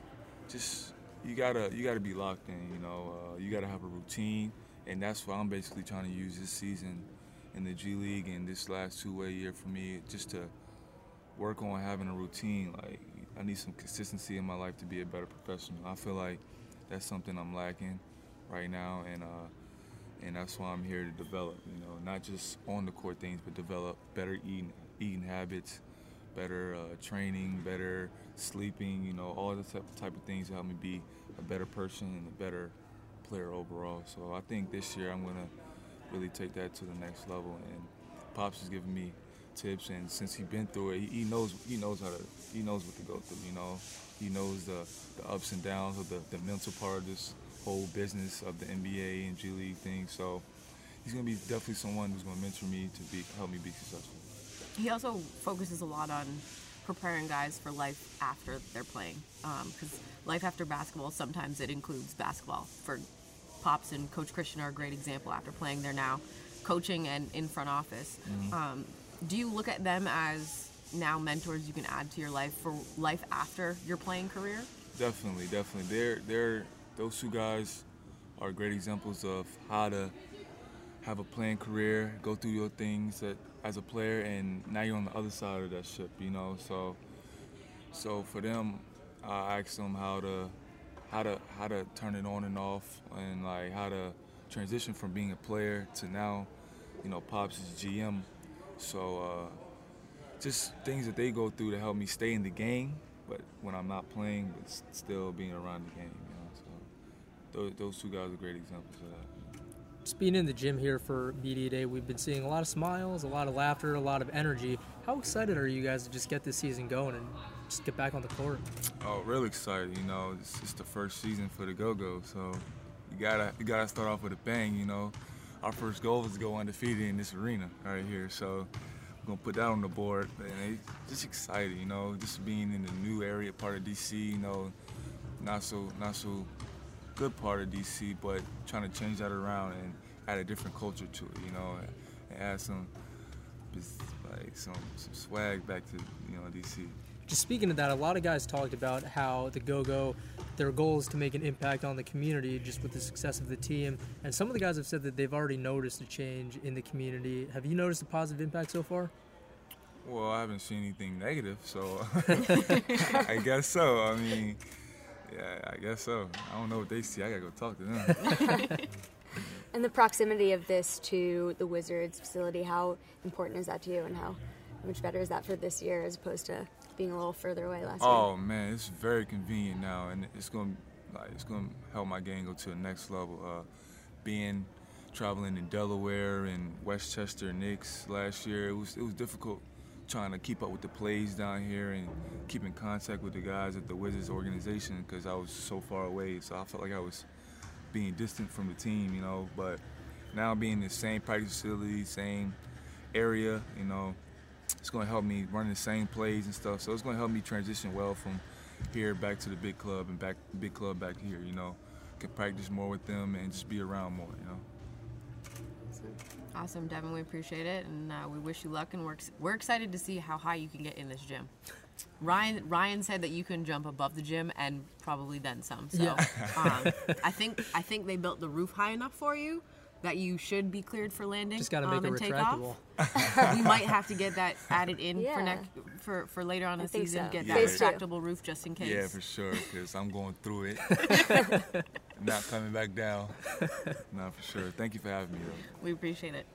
just you gotta you gotta be locked in, you know. Uh, you gotta have a routine, and that's what I'm basically trying to use this season in the G League and this last two-way year for me, just to work on having a routine. Like I need some consistency in my life to be a better professional. I feel like that's something I'm lacking right now, and uh, and that's why I'm here to develop. You know, not just on the court things, but develop better eating eating habits, better uh, training, better sleeping. You know, all the type, type of things to help me be a better person and a better player overall. So I think this year I'm gonna really take that to the next level. And Pops is giving me tips, and since he's been through it, he, he knows he knows how to he knows what to go through. You know, he knows the, the ups and downs of the, the mental part of this whole business of the NBA and G League thing. So he's gonna be definitely someone who's gonna mentor me to be help me be successful. He also focuses a lot on preparing guys for life after they're playing. Because life after basketball, sometimes it includes basketball. For Pops and Coach Christian are a great example after playing there now, coaching and in front office. Mhm. Um, do you look at them as now mentors you can add to your life for life after your playing career? Definitely, definitely. They're they're those two guys are great examples of how to have a playing career, go through your things that, as a player, and now you're on the other side of that ship. You know, so so for them, I asked them how to how to how to turn it on and off, and like how to transition from being a player to now, you know, Pops is GM. So uh, just things that they go through to help me stay in the game, but when I'm not playing, but still being around the game. You know, so those, those two guys are great examples of that. Just being in the gym here for Media Day, we've been seeing a lot of smiles, a lot of laughter, a lot of energy. How excited are you guys to just get this season going and just get back on the court? Oh, really excited! You know, it's, it's the first season for the Go-Go, so you gotta you gotta start off with a bang. You know, our first goal is to go undefeated in this arena right here. So we're gonna put that on the board, and it, just excited. You know, just being in the new area, part of DC. You know, not so not so good part of DC, but trying to change that around and add a different culture to it. You know, and add some like some some swag back to you know DC. Just speaking of that, a lot of guys talked about how the Go Go, their goal is to make an impact on the community just with the success of the team. And some of the guys have said that they've already noticed a change in the community. Have you noticed a positive impact so far? Well, I haven't seen anything negative, so I guess so. I mean, yeah, I guess so. I don't know what they see. I gotta go talk to them. And the proximity of this to the Wizards facility, how important is that to you, and how much better is that for this year as opposed to being a little further away last year? Oh man, it's very convenient now, and it's gonna like it's gonna help my game go to the next level. Uh, being traveling in Delaware and Westchester Knicks last year, it was it was difficult trying to keep up with the plays down here and keep in contact with the guys at the Wizards organization because I was so far away. So I felt like I was being distant from the team, you know. But now being in the same practice facility, same area, you know, it's going to help me run the same plays and stuff. So it's going to help me transition well from here back to the big club and back big club back here. You know, can practice more with them and just be around more. You know. Awesome, Devin. We appreciate it, and uh, we wish you luck. And we're ex- we're excited to see how high you can get in this gym. Ryan Ryan said that you can jump above the gym and probably then some. So Yeah. um, I think I think they built the roof high enough for you that you should be cleared for landing. Just gotta um, make it retractable. we might have to get that added in Yeah. for next for for later on in I the season. so. Get Yeah. that retractable roof just in case. Yeah, for sure, because I'm going through it. not coming back down. not for sure. Thank you for having me. Though. We appreciate it.